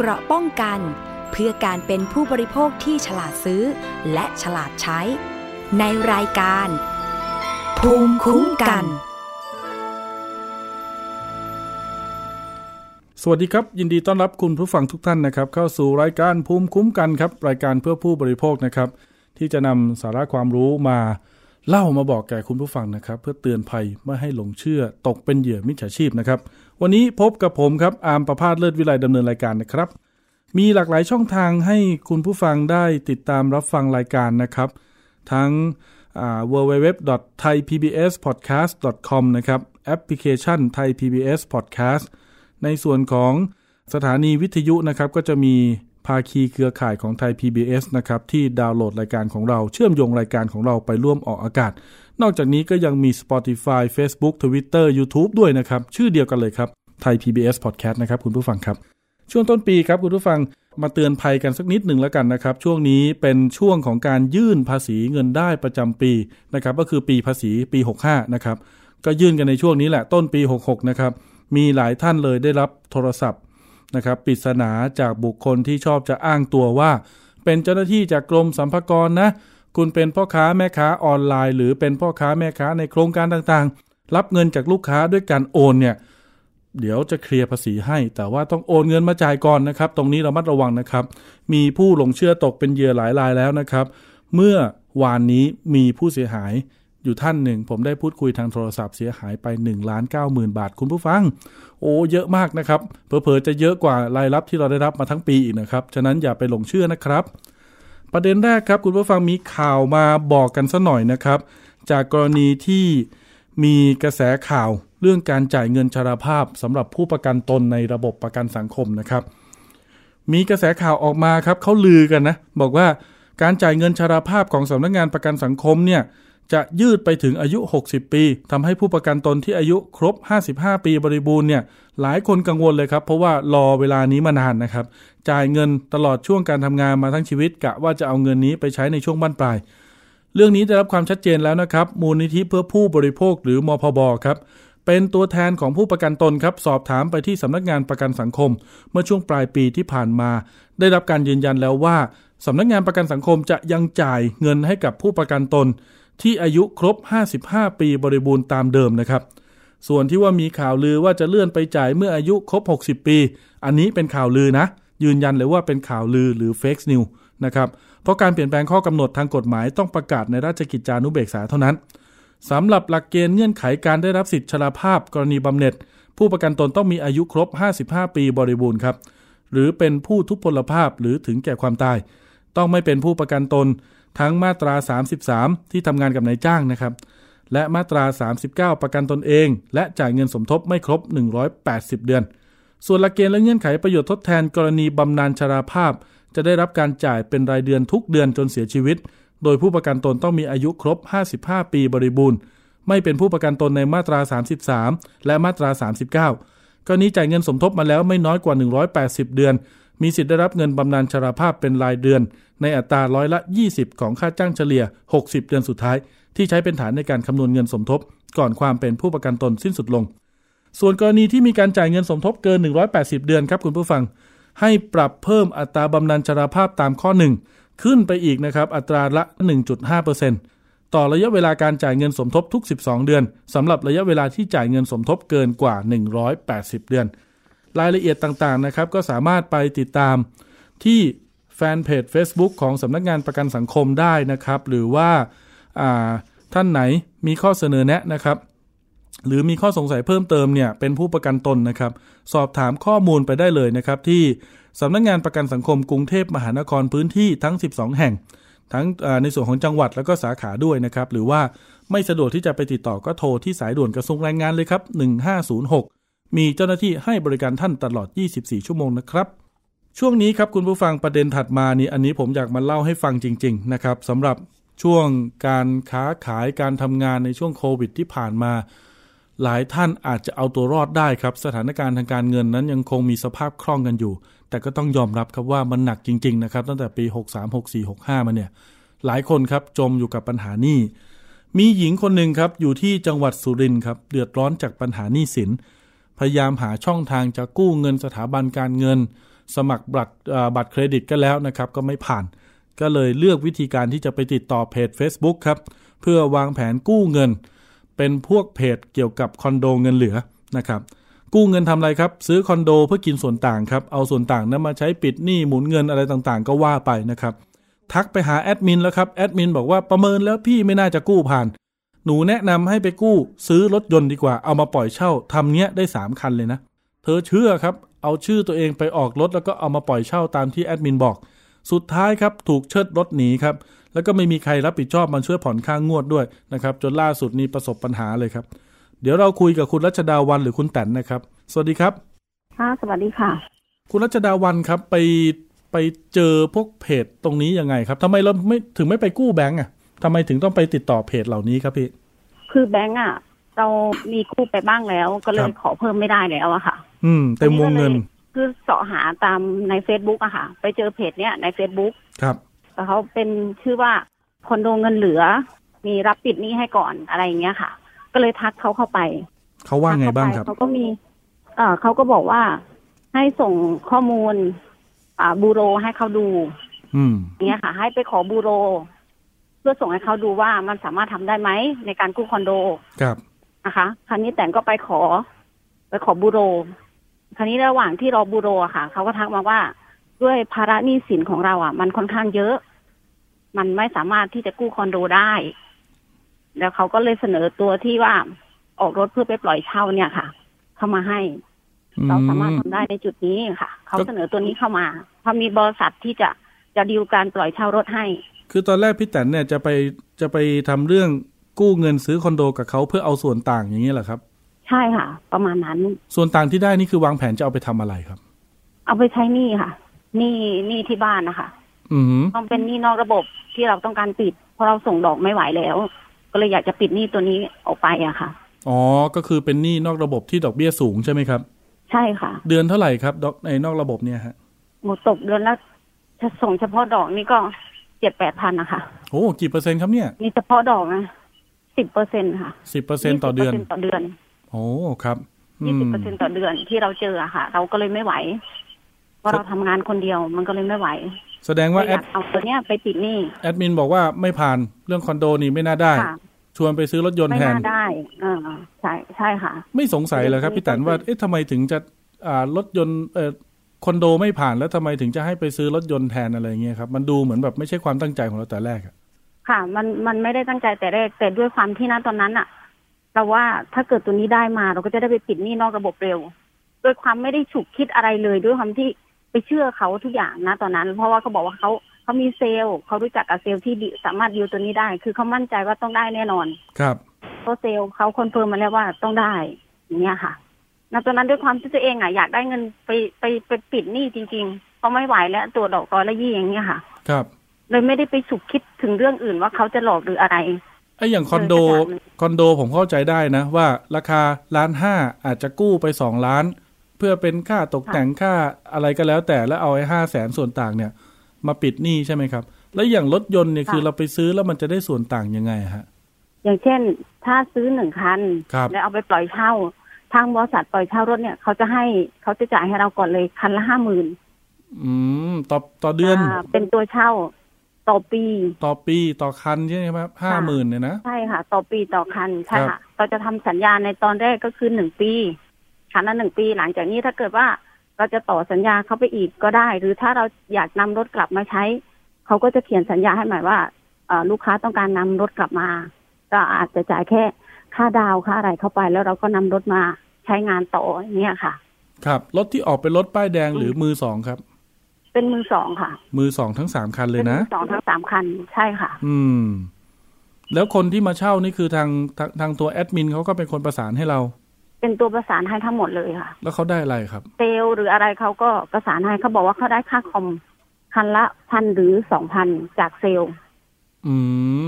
เกราะป้องกัน เพื่อการเป็นผู้บริโภคที่ฉลาดซื้อ และฉลาดใช้ ในรายการ ภูมิคุ้มกัน สวัสดีครับ ยินดีต้อนรับคุณผู้ฟังทุกท่านนะครับ เข้าสู่รายการภูมิคุ้มกันครับ รายการเพื่อผู้บริโภคนะครับ ที่จะนำสาระความรู้มาเล่ามาบอกแก่คุณผู้ฟังนะครับ เพื่อเตือนภัยไม่ให้หลงเชื่อตกเป็นเหยื่อมิจฉาชีพนะครับ วันนี้พบกับผมครับอาร์มประพาสเลิศวิไลดำเนินรายการนะครับ มีหลากหลายช่องทางให้คุณผู้ฟังได้ติดตามรับฟังรายการนะครับ ทั้ง www.thaipbspodcast.com นะครับแอปพลิเคชัน Thai PBS Podcast ในส่วนของสถานีวิทยุนะครับ ก็จะมีภาคีเครือข่ายของไทย PBS นะครับ ที่ดาวน์โหลดรายการของเราเชื่อมโยงรายการของเราไปร่วมออกอากาศ นอกจากนี้ก็ยังมี Spotify Facebook Twitter YouTube ด้วยนะครับ ชื่อเดียวกันเลยครับไทย PBS Podcast นะครับคุณผู้ฟังครับ ช่วงต้นปีครับคุณผู้ฟังมาเตือนภัยกันสักนิดหนึ่งแล้วกันนะครับ ช่วงนี้เป็นช่วงของการยื่นภาษีเงินได้ประจำปีนะครับ ก็คือปีภาษีปี 65 นะครับ ก็ยื่นกันในช่วงนี้แหละต้นปี 66 นะครับ มีหลายท่านเลยได้รับโทรศัพท์นะครับปริศนาจากบุคคลที่ชอบจะอ้างตัวว่า เป็นเจ้าหน้าที่จากกรมสัมภากรนะ คุณเป็นพ่อค้าแม่ค้าออนไลน์ หรือเป็นพ่อค้าแม่ค้าในโครงการต่างๆ รับเงินจากลูกค้าด้วยการโอนเนี่ยเดี๋ยวจะเคลียร์ภาษีให้ แต่ว่าต้องโอนเงินมาจ่ายก่อนนะครับ ตรงนี้เรามัดระวังนะครับ มีผู้หลงเชื่อตกเป็นเหยื่อหลายรายแล้วนะครับ เมื่อวานนี้มีผู้เสียหายอยู่ท่านหนึ่ง ผมได้พูดคุยทางโทรศัพท์เสียหายไป1ล้าน9หมื่นบาทคุณผู้ฟัง โอ้เยอะมากนะครับเผลอๆจะเยอะกว่ารายรับที่เราได้รับมาทั้งปีอีกนะครับฉะนั้นอย่าไปหลงเชื่อนะครับ ประเด็นแรกครับคุณผู้ฟังมีข่าวมาบอกกันสัหน่อยนะครับ จากกรณีที่มีกระแสข่าวเรื่องการจ่ายเงินชราภาพสำหรับผู้ประกันตนในระบบประกันสังคมนะครับ มีกระแสข่าวออกมาครับเขาลือกันนะ บอกว่าการจ่ายเงินชราภาพของสำนักงงานประกันสังคมเนี่ย จะยืดไปถึงอายุ 60 ปีทำให้ผู้ประกันตนที่อายุครบ 55 ปีบริบูรณ์เนี่ยหลายคนกังวลเลยครับ เพราะว่ารอเวลานี้มานานนะครับ จ่ายเงินตลอดช่วงการทำงานมาทั้งชีวิตกะว่าจะเอาเงินนี้ไปใช้ในช่วงบั้นปลาย เรื่องนี้ได้รับความชัดเจนแล้วนะครับ มูลนิธิเพื่อผู้บริโภคหรือมพบครับเป็นตัวแทนของผู้ประกันตนครับ สอบถามไปที่สำนักงานประกันสังคม เมื่อช่วงปลายปีที่ผ่านมา ได้รับการยืนยันแล้วว่าสำนักงานประกันสังคมจะยังจ่ายเงินให้กับผู้ประกันตน ที่อายุครบ 55 ปีบริบูรณ์ตามเดิมนะครับ ส่วนที่ว่ามีข่าวลือว่าจะเลื่อนไปจ่ายเมื่ออายุครบ 60 ปี อันนี้เป็นข่าวลือนะ ยืนยันเลยว่าเป็นข่าวลือหรือเฟกซ์นิวนะครับเพราะการเปลี่ยนแปลงข้อกำหนดทางกฎหมายต้องประกาศในราชกิจจานุเบกษาเท่านั้นสำหรับหลักเกณฑ์เงื่อนไขการได้รับสิทธิชราภาพกรณีบำเหน็จ ผู้ประกันตนต้องมีอายุครบ 55 ปีบริบูรณ์ครับหรือเป็นผู้ทุพพลภาพหรือถึงแก่ความตาย ต้องไม่เป็นผู้ประกันตน ทั้งมาตรา 33 ที่ทำงานกับนายจ้างนะครับ และมาตรา 39 ประกันตนเอง และจ่ายเงินสมทบไม่ครบ 180 เดือน ส่วนหลักเกณฑ์และเงื่อนไขประโยชน์ทดแทนกรณีบำนาญชราภาพ จะได้รับการจ่ายเป็นรายเดือนทุกเดือนจนเสียชีวิต โดยผู้ประกันตนต้องมีอายุครบ 55 ปีบริบูรณ์ ไม่เป็นผู้ประกันตนในมาตรา 33 และมาตรา 39 กรณีจ่ายเงินสมทบมาแล้วไม่น้อยกว่า 180 เดือน มีสิทธิ์ได้รับเงินบำนาญชราภาพเป็นรายเดือน ในอัตราร้อยละ 20 ของค่าจ้างเฉลี่ย 60 เดือนสุดท้าย ที่ใช้เป็นฐานในการคำนวณเงินสมทบ ก่อนความเป็นผู้ประกันตนสิ้นสุดลง ส่วนกรณีที่มีการจ่ายเงินสมทบเกิน 180 เดือนครับคุณผู้ฟัง ให้ปรับเพิ่มอัตราบำนาญชราภาพตามข้อ 1 ขึ้นไปอีกนะครับอัตราละ 1.5%ต่อระยะเวลาการจ่ายเงินสมทบทุก 12 เดือนสำหรับระยะเวลาที่จ่ายเงินสมทบเกินกว่า 180 เดือน รายละเอียดต่างๆนะครับก็สามารถไปติดตามที่ แฟนเพจ Facebook ของสำนักงานประกันสังคมได้นะครับ หรือว่าท่านไหนมีข้อเสนอแนะนะครับ หรือมีข้อสงสัยเพิ่มเติมเนี่ยเป็นผู้ประกันตนนะครับ สอบถามข้อมูลไปได้เลยนะครับที่สำนักงานประกันสังคมกรุงเทพมหานครพื้นที่ทั้ง 12 แห่ง ทั้งในส่วนของจังหวัดแล้วก็สาขาด้วยนะครับ หรือว่าไม่สะดวกที่จะไปติดต่อก็โทรที่สายด่วนกระทรวงแรงงานเลยครับ 1506 มีเจ้าหน้าที่ให้บริการท่านตลอด 24 ชั่วโมงนะครับ ช่วงนี้ครับคุณผู้ฟังประเด็นถัดมานี้อันนี้ผมอยากมาเล่าให้ฟังจริง ๆ นะครับสำหรับช่วงการค้าขายการทำงานในช่วงโควิดที่ผ่านมา หลายท่านอาจจะเอาตัวรอดได้ครับ สถานการณ์ทางการเงินนั้นยังคงมีสภาพคล่องกันอยู่ แต่ก็ต้องยอมรับครับว่ามันหนักจริง ๆ นะครับ ตั้งแต่ปี 63 64 65 มาเนี่ย หลายคนครับจมอยู่กับปัญหานี้มีหญิงคนหนึ่งครับอยู่ที่จังหวัดสุรินทร์ครับเดือดร้อนจากปัญหาหนี้สินพยายามหาช่องทางจะกู้เงินสถาบันการเงิน สมัครบัตรบัตรเครดิตก็แล้วนะครับก็ไม่ผ่าน ก็เลยเลือกวิธีการที่จะไปติดต่อเพจ Facebook ครับเพื่อวางแผนกู้เงิน เป็นพวกเพจเกี่ยวกับคอนโดเงินเหลือนะครับกู้เงินทำอะไรครับ ซื้อคอนโดเพื่อกินส่วนต่างครับเอาส่วนต่างนั้นมาใช้ปิดหนี้หมุนเงินอะไรต่างๆ ก็ว่าไปนะครับทักไปหาแอดมินแล้วครับแอดมินบอกว่าประเมินแล้วพี่ไม่น่าจะกู้ผ่าน หนูแนะนำให้ไปกู้ ซื้อรถยนต์ดีกว่าเอามาปล่อยเช่าทำเนี้ยได้สามคันเลยนะ เธอเชื่อครับ เอาชื่อตัวเองไปออกรถแล้วก็เอามาปล่อยเช่าตามที่แอดมินบอก สุดท้ายครับถูกเชิดรถหนีครับ แล้วก็ไม่มีใครรับผิดชอบมาช่วยผ่อนค่างงวดด้วยนะครับ จนล่าสุดนี้ประสบปัญหาเลยครับ เดี๋ยวเราคุยกับคุณรัชดาวันหรือคุณแตนนะครับ สวัสดีครับ ค่ะ สวัสดีค่ะ คุณรัชดาวันครับไปไปเจอพวกเพจตรงนี้ยังไงครับทำไมเราไม่ถึงไม่ไปกู้แบงก์อะทำไมถึงต้องไปติดต่อเพจเหล่านี้ครับพี่คือแบงก์อะเรามีกู้ไปบ้างแล้ว ก็เลครัยบขอเพิ่มไม่ได้แล้วอะค่ะ อืมเต็มวงเงิน คือเสาะหาตามใน Facebook อะค่ะ ไปเจอเพจเนี้ยใน Facebook ครับแต่เขาเป็นชื่อว่าคอนโดเงินเหลือ มีรับปิดหนี้ให้ก่อนอะไรอย่างเงี้ยค่ะ ก็เลยทักเขาเข้าไป เขาว่าไงบ้างครับเขาก็มี เอ่อเขาก็บอกว่าให้ส่งข้อมูล อ่าบูโรให้เขาดู อืมอย่างเงี้ยค่ะ ให้ไปขอบูโร เพื่อส่งให้เขาดูว่ามันสามารถทำได้ไหมในการกู้คอนโด ครับนะคะคราวนี้แต่งก็ไปขอ ไปขอบูโร คราวนี้ระหว่างที่รอบูโรอะค่ะ เขาก็ทักมาว่าด้วยภาระหนี้สินของเราอะ มันค่อนข้างเยอะ มันไม่สามารถที่จะกู้คอนโดได้ แล้วเขาก็เลยเสนอตัวที่ว่าออกรถเพื่อไปปล่อยเช่าเนี่ยค่ะ เข้ามาให้ เราสามารถทำได้ในจุดนี้ค่ะ เขาเสนอตัวนี้เข้ามาเขามีบริษัทที่จะจะดีลการปล่อยเช่ารถให้ คือตอนแรกพี่แตนเนี่ยจะไปจะไปทำเรื่องกู้เงินซื้อคอนโดกับเขาเพื่อเอาส่วนต่างอย่างนี้แหละครับ ใช่ค่ะ ประมาณนั้น ส่วนต่างที่ได้นี่คือวางแผนจะเอาไปทำอะไรครับ เอาไปใช้หนี้ค่ะหนี้หนี้ที่บ้านนะคะอือหือต้องเป็นหนี้นอกระบบที่เราต้องการปิด เพราะเราส่งดอกไม่ไหวแล้ว ก็เลยอยากจะปิดหนี้ตัวนี้ออกไปอะค่ะ อ๋อ ก็คือเป็นหนี้นอกระบบที่ดอกเบี้ยสูงใช่ไหมครับ ใช่ค่ะ เดือนเท่าไหร่ครับ ดอกในนอกระบบเนี่ยฮะหมดตกเดือนละถ้าส่งเฉพาะดอกนี่ก็เจ็ดแปดพันนะคะโอ้กี่เปอร์เซ็นต์ครับเนี่ย นี่เฉพาะดอกนะสิบเปอร์เซ็นค่ะสิบเปอร์เซ็นต่อเดือน20%ต่อเดือน โอ้ครับอืยี่มสิบเปอร์เซ็นต่อเดือนที่เราเจออะค่ะ เราก็เลยไม่ไหวเพราะเราทำงานคนเดียวมันก็เลยไม่ไหว แสดงว่าก็แออยาดกเอาตัวเนี้ยไปปิดหนี้แอดมินบอกว่าไม่ผ่านเรื่องคอนโดนี่ไม่น่าได้ค่ะชวนไปซื้อรถยนต์ไม่แทนน่าได้เออใช่ใช่ค่ะ ไม่สงสัยเลยครับไม่พี่แตนว่าต้องเอ๊ะทำไมถึงจะอ่ารถยนต์เอ่อคอนโดไม่ผ่านแล้วทำไมถึงจะให้ไปซื้อรถยนต์แทนอะไรเงี้ยครับ มันดูเหมือนแบบไม่ใช่ความตั้งใจของเราแต่แรกอะค่ะ มันมันไม่ได้ตั้งใจแต่แรกแต่ด้วยความที่ณตอนนั้นอะ เราว่าถ้าเกิดตัวนี้ได้มาเราก็จะได้ไปปิดหนี้นอกระบบเร็วด้วยความไม่ได้ฉุกคิดอะไรเลยด้วยความที่ไปเชื่อเขาทุกอย่างนะตอนนั้น เพราะว่าเขาบอกว่าเขาเขามีเซลล์เขารู้จักกับเซลล์ที่ดีสามารถดีลตัวนี้ได้ คือเขามั่นใจว่าต้องได้แน่นอน ครับเพราะเซลล์เขาคอนเฟิร์มมาแล้วว่าต้องได้อย่างเงี้ยค่ะณตอนนั้นด้วยความที่ตัวเองอะอยากได้เงินไปไปไปปิดหนี้จริงๆเพราะไม่ไหวแล้วตัวดอกร้อยละยี่อย่างเงี้ยค่ะ ครับ เลยไม่ได้ไปฉุกคิดถึงเรื่องอื่นว่าเขาจะหลอกหรืออะไร ไอ้อย่างคอนโดเออจะถามคอนโดผมเข้าใจได้นะ ว่าราคาล้านห้าอาจจะกู้ไปสองล้าน เพื่อเป็นค่าตกแต่งค่าอะไรก็แล้ว แต่แล้วเอาไอ้ห้าแสนส่วนต่างเนี่ย มาปิดหนี้ใช่ไหมครับ แล้วอย่างรถยนต์เนี่ยคือเราไปซื้อแล้วมันจะได้ส่วนต่างยังไงฮะอย่างเช่น ถ้าซื้อหนึ่งคันครับแล้วเอาไปปล่อยเช่า ทางบริษัทปล่อยเช่ารถเนี่ยเขาจะให้เขาจะจ่ายให้เราก่อนเลยคันละห้าหมื่นอืมต่อต่อเดือนเป็นตัวเช่า ต่อปี ต่อปีต่อคันใช่ไหมครับห้าหมื่นเนี่ยนะใช่ค่ะ ต่อปีต่อคันใช่ครัค่ะบเราจะทำสัญญาในตอนแรกก็คือหนึ่งปีคันละหนึ่งปีหลังจากนี้ถ้าเกิดว่าเราจะต่อสัญญาเขาไปอีกก็ได้ หรือถ้าเราอยากนำรถกลับมาใช้ เขาก็จะเขียนสัญญาให้หมายว่าเอ่อลูกค้าต้องการนำรถกลับมา ก็อาจจะจ่ายแค่ค่าดาวค่าอะไรเข้าไป แล้วเราก็นำรถมาใช้งานต่ออย่างเงี้ยค่ะ ครับรถที่ออกเป็นรถป้ายแดงหรือมือสองครับ เป็นมือสองค่ะ มือสองทั้งสามคันเลยเป็นนะมือสองทั้งสามคันใช่ค่ะ อืม แล้วคนที่มาเช่านี่คือทางทางทางตัวแอดมินเขาก็เป็นคนประสานให้เรา เป็นตัวประสานให้ทั้งหมดเลยค่ะ แล้วเขาได้อะไรครับเซลล์หรืออะไรเขาก็ประสานให้เขาบอกว่าเขาได้ค่าคอมคันละพันหรือสองพันจากเซลล์อื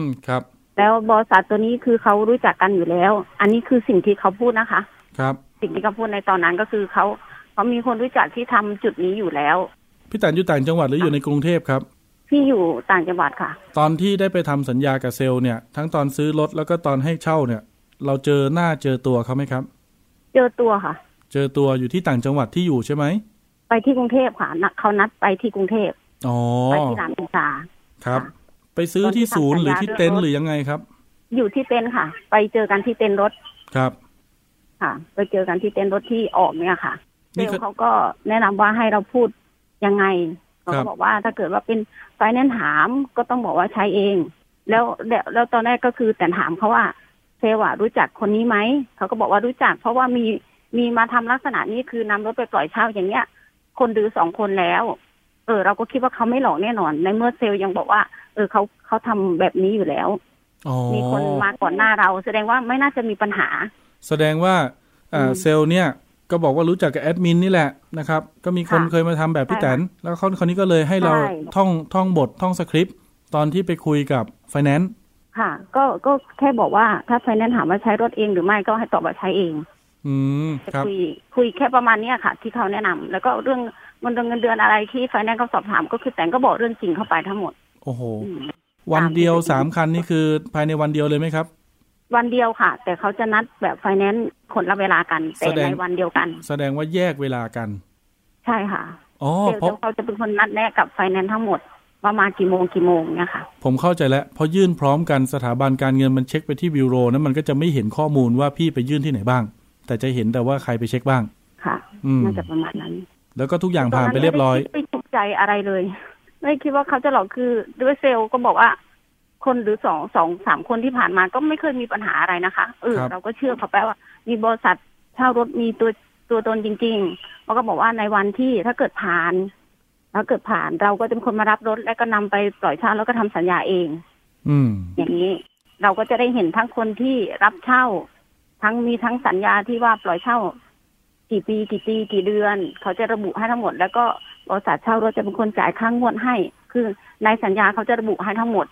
มครับ แล้วบริษัทตัวนี้คือเขารู้จักกันอยู่แล้ว อันนี้คือสิ่งที่เขาพูดนะคะ ครับ สิ่งที่เขาพูดในตอนนั้นก็คือเขาเขามีคนรู้จักที่ทำจุดนี้อยู่แล้ว พี่แตนอยู่ต่างจังหวัดหรืออยู่ในกรุงเทพครับ พี่อยู่ต่างจังหวัดค่ะ ตอนที่ได้ไปทำสัญญากับเซลล์เนี่ย ทั้งตอนซื้อรถแล้วก็ตอนให้เช่าเนี่ย เราเจอหน้าเจอตัวเขาไหมครับ เจอตัวค่ะ เจอตัวอยู่ที่ต่างจังหวัดที่อยู่ใช่ไหมไปที่กรุงเทพค่ะนัดเขานัดไปที่กรุงเทพอ๋อไปที่รามอินทราครับค่ะไปซื้อที่ศูนย์หรือที่ตอนที่ทำสัญญาเต็นท์เรื่องรถหรือยังไงครับ อยู่ที่เต็นท์ค่ะ ไปเจอกันที่เต็นท์รถครับ ค่ะ ไปเจอกันที่เต็นท์รถที่ออกเนี่ยค่ะเซนี่ลคือล์เขาก็แนะนำว่าให้เราพูด ยังไงเขาครัก็บบอกว่าถ้าเกิดว่าเป็นไฟแนนซ์ถามก็ต้องบอกว่าใช้เอง แล้วแล้วแล้วตอนแรกก็คือแต่ถามเขาว่าเซลล์อะรู้จักคนนี้ไหมเขาก็บอกว่ารู้จัก เพราะว่ามีมีมาทำลักษณะนี้คือนำรถไปปล่อยเช่าอย่างเงี้ย คนดือสองคนแล้ว เออ เราก็คิดว่าเขาไม่หลอกแน่นอน ในเมื่อเซลล์ยังบอกว่า เออเขาเขาทำแบบนี้อยู่แล้วอ๋อมีคนมาก่อนหน้าเรา แสดงว่าไม่น่าจะมีปัญหา แสดงว่าอ่าอืมเซลล์เนี่ย ก็บอกว่ารู้จักกับแอดมินนี่แหละนะครับ ก็มีคนค่ะเคยมาทำแบบพี่ใช่แตนแล้วเขาคนนี้ก็เลยให้เราใช่ท่องท่องบทท่องสคริปต์ตอนที่ไปคุยกับไฟแนนซ์ค่ะ ก็ก็แค่บอกว่าถ้าไฟแนนซ์ถามว่าใช้รถเองหรือไม่ก็ให้ตอบว่าใช้เอง อืมครับคุยคุยแค่ประมาณเนี้ยค่ะ ที่เขาแนะนำแล้วก็เรื่องเงินเดือนเงินเดือนอะไรที่ไฟแนนซ์เขาสอบถามก็คือแตนก็บอกเรื่องจริงเข้าไปทั้งหมด โอ้โหอืมวันเดียวตามที่สามคันนี่คือภายในวันเดียวเลยไหมครับ วันเดียวค่ะ แต่เขาจะนัดแบบไฟแนนซ์คนละเวลากัน แต่แสดงในวันเดียวกัน แสดงว่าแยกเวลากัน ใช่ค่ะอ๋อเซลล์เพราะเขาจะเป็นคนนัดแนะกับไฟแนนซ์ทั้งหมดว่ามากี่โมงกี่โมงเนี่ยค่ะ ผมเข้าใจแล้วพอยื่นพร้อมกันสถาบันการเงินมันเช็คไปที่บิวโรนั้นมันก็จะไม่เห็นข้อมูลว่าพี่ไปยื่นที่ไหนบ้าง แต่จะเห็นแต่ว่าใครไปเช็คบ้าง ค่ะอืมน่าจะประมาณนั้น แล้วก็ทุกอย่างผ่านไปเรียบร้อยตนนั้นไม่ได้คิดไม่ถูกใจอะไรเลย ไม่คิดว่าเขาจะหลอกคือด้วยเซลล์ก็บอกว่า คนหรือสองสองสามคนที่ผ่านมาก็ไม่เคยมีปัญหาอะไรนะคะเออครับเราก็เชื่อเขาไปว่า มีบริษัทเช่ารถมีตัวตัวตนจริงๆเขาก็บอกว่าในวันที่ถ้าเกิดผ่านถ้าเกิดผ่านเราก็จะเป็นคนมารับรถแล้วก็นำไปปล่อยเช่าแล้วก็ทำสัญญาเอง อืม อย่างนี้เราก็จะได้เห็นทั้งคนที่รับเช่า ทั้งมีทั้งสัญญาที่ว่าปล่อยเช่า กี่ปีกี่ปีกี่เดือน เขาจะระบุให้ทั้งหมด แล้วก็บริษัทเช่ารถจะเป็นคนจ่ายค่างวดให้ คือในสัญญาเขาจะระบุให้ทั้งหมด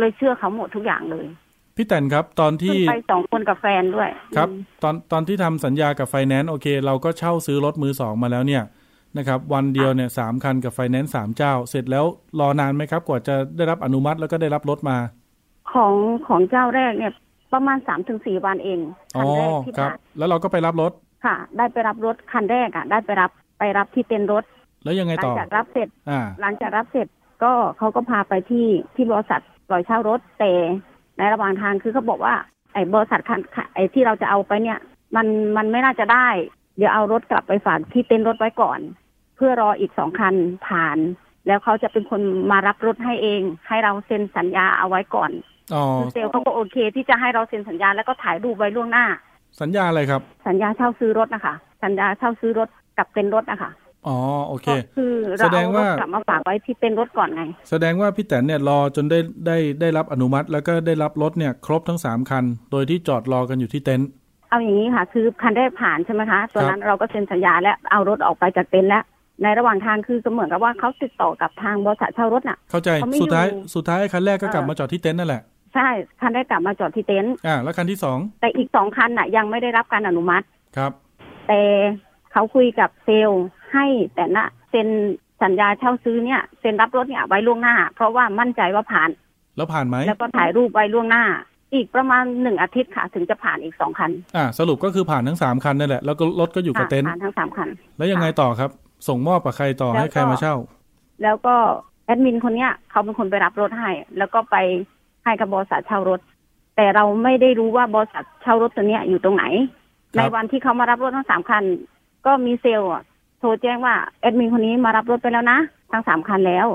เลยเชื่อเขาหมดทุกอย่างเลยพี่แตนครับตอนที่ขึ้นไปสองคนกับแฟนด้วย ครับอืมตอนตอนที่ทำสัญญากับไฟแนนซ์โอเค เราก็เช่าซื้อรถมือสองมาแล้วเนี่ยนะครับ วันเดียวเนี่ยสามคันกับไฟแนนซ์สามเจ้า เสร็จแล้วรอนานไหมครับ กว่าจะได้รับอนุมัติแล้วก็ได้รับรถมา ของของเจ้าแรกเนี่ย ประมาณสามถึงสี่วันเองอ๋คัอนแรกที่ครับผ่านแล้วเราก็ไปรับรถค่ะ ได้ไปรับรถคันแรกอะ ได้ไปรับไปรับที่เต็นท์รถ แล้วยังหไงลังต่อจากรับเสร็จอ่าหลังจากรับเสร็จก็เขาก็พาไปที่ที่บริษัท ปล่อยเช่ารถแต่ในระหว่างทางคือเขาบอกว่าไอ้บริษัทคันไอ้ที่เราจะเอาไปเนี่ย มันมันไม่น่าจะได้ เดี๋ยวเอารถกลับไปฝากที่เต็นท์รถไว้ก่อน เพื่อรออีกสองคันผ่าน แล้วเขาจะเป็นคนมารับรถให้เอง ให้เราเซ็นสัญญาเอาไว้ก่อนอ๋อคือเซลล์เขาก็โอเค ที่จะให้เราเซ็นสัญญาแล้วก็ถ่ายรูปไว้ล่วงหน้า สัญญาอะไรครับ สัญญาเช่าซื้อรถนะคะ สัญญาเช่าซื้อรถกับเต็นท์รถนะคะ อ๋อโอเคก็คือเราแสดงเอารว่าถกลับมาฝากไว้ที่เต็นท์รถก่อนไง แสดงว่าพี่แตนเนี่ยรอจนได้ได้ได้รับอนุมัติ แล้วก็ได้รับรถเนี่ยครบทั้งสามคัน โดยที่จอดรอกันอยู่ที่เต็นท์เอาอย่างนี้ค่ะ คือคันแรกผ่านใช่ไหมคะตอนนั้นเราก็เซ็นสัญญาและเอารถออกไปจากเต็นท์แล้วในระหว่างทางคือก็เหมือนกับว่าเขาติดต่อกับทางบริษัทเช่ารถน่ะ เข้าใจเขาไม่สุดท้ายอยู่สุดท้ายคันแรกก็กลับเออมาจอดที่เต็นท์นั่นแหละใช่คันแรกกลับมาจอดที่เต็นท์อ่าแล้วคันที่สองแต่อีกสองคันน่ะยังไม่ได้รับการอนุมัติครับ แต่เขาคุยกับเซลล์ ให้แต่นะเซ็นสัญญาเช่าซื้อเนี่ยเซ็นรับรถเนี่ยไว้ล่วงหน้า เพราะว่ามั่นใจว่าผ่าน แล้วผ่านไหมแล้วก็ถ่ายรูปไว้ล่วงหน้า อีกประมาณหนึ่งอาทิตย์ค่ะ ถึงจะผ่านอีกสองคันอ่าสรุปก็คือผ่านทั้งสามคันนั่นแหละแล้วก็รถก็อยู่กับค่ะเต็นท์ผ่านทั้งสามคัน แล้วยังไงต่อครับ ส่งมอบกับใครต่อแล้วให้ใครก็มาเช่า แล้วก็แอดมินคนเนี้ยเขาเป็นคนไปรับรถให้ แล้วก็ไปให้กับบริษัทเช่ารถ แต่เราไม่ได้รู้ว่าบริษัทเช่ารถตัวเนี้ยอยู่ตรงไหนครับในวันที่เขามารับรถทั้งสามคัน ก็มีเซลล์อะ โทรแจ้งว่าแอดมินคนนี้มารับรถไปแล้วนะทั้งสามคันแล้ว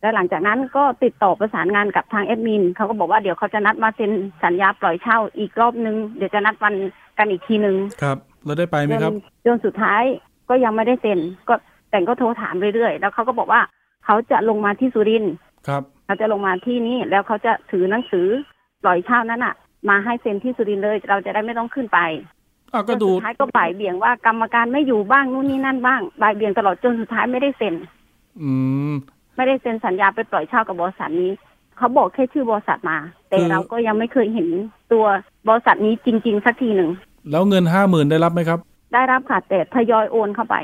แล้วหลังจากนั้นก็ติดต่อประสานงานกับทางแอดมินเขาก็บอกว่าเดี๋ยวเขาจะนัดมาเซ็นสัญญาปล่อยเช่าอีกรอบนึงเดี๋ยวจะนัดวันกันอีกทีนึงครับแล้วได้ไปไหมจนครับจนสุดท้ายก็ยังไม่ได้เซ็นก็แต่งก็โทรถามเรื่อยๆ แล้วเขาก็บอกว่าเขาจะลงมาที่สุรินทร์ครับเขาจะลงมาที่นี่แล้วเขาจะถือหนังสือปล่อยเช่านั้นอะ มาให้เซ็นที่สุรินทร์เลย เราจะได้ไม่ต้องขึ้นไป อ้าวจก็นดูสุดท้ายก็บ่ายเบี่ยงว่ากรรมการไม่อยู่บ้างนู่นนี่นั่นบ้างบ่ายเบี่ยงตลอดจนสุดท้ายไม่ได้เซ็น อืม ไม่ได้เซ็นสัญญาไปปล่อยเช่ากับบริษัทนี้เขาบอกแค่ชื่อบริษัทมา แต่คือเราก็ยังไม่เคยเห็นตัวบริษัทนี้จริง ๆ สักทีหนึ่ง แล้วเงินห้าหมื่นได้รับไหมครับ ได้รับค่ะแต่ทยอยโอนเข้าไป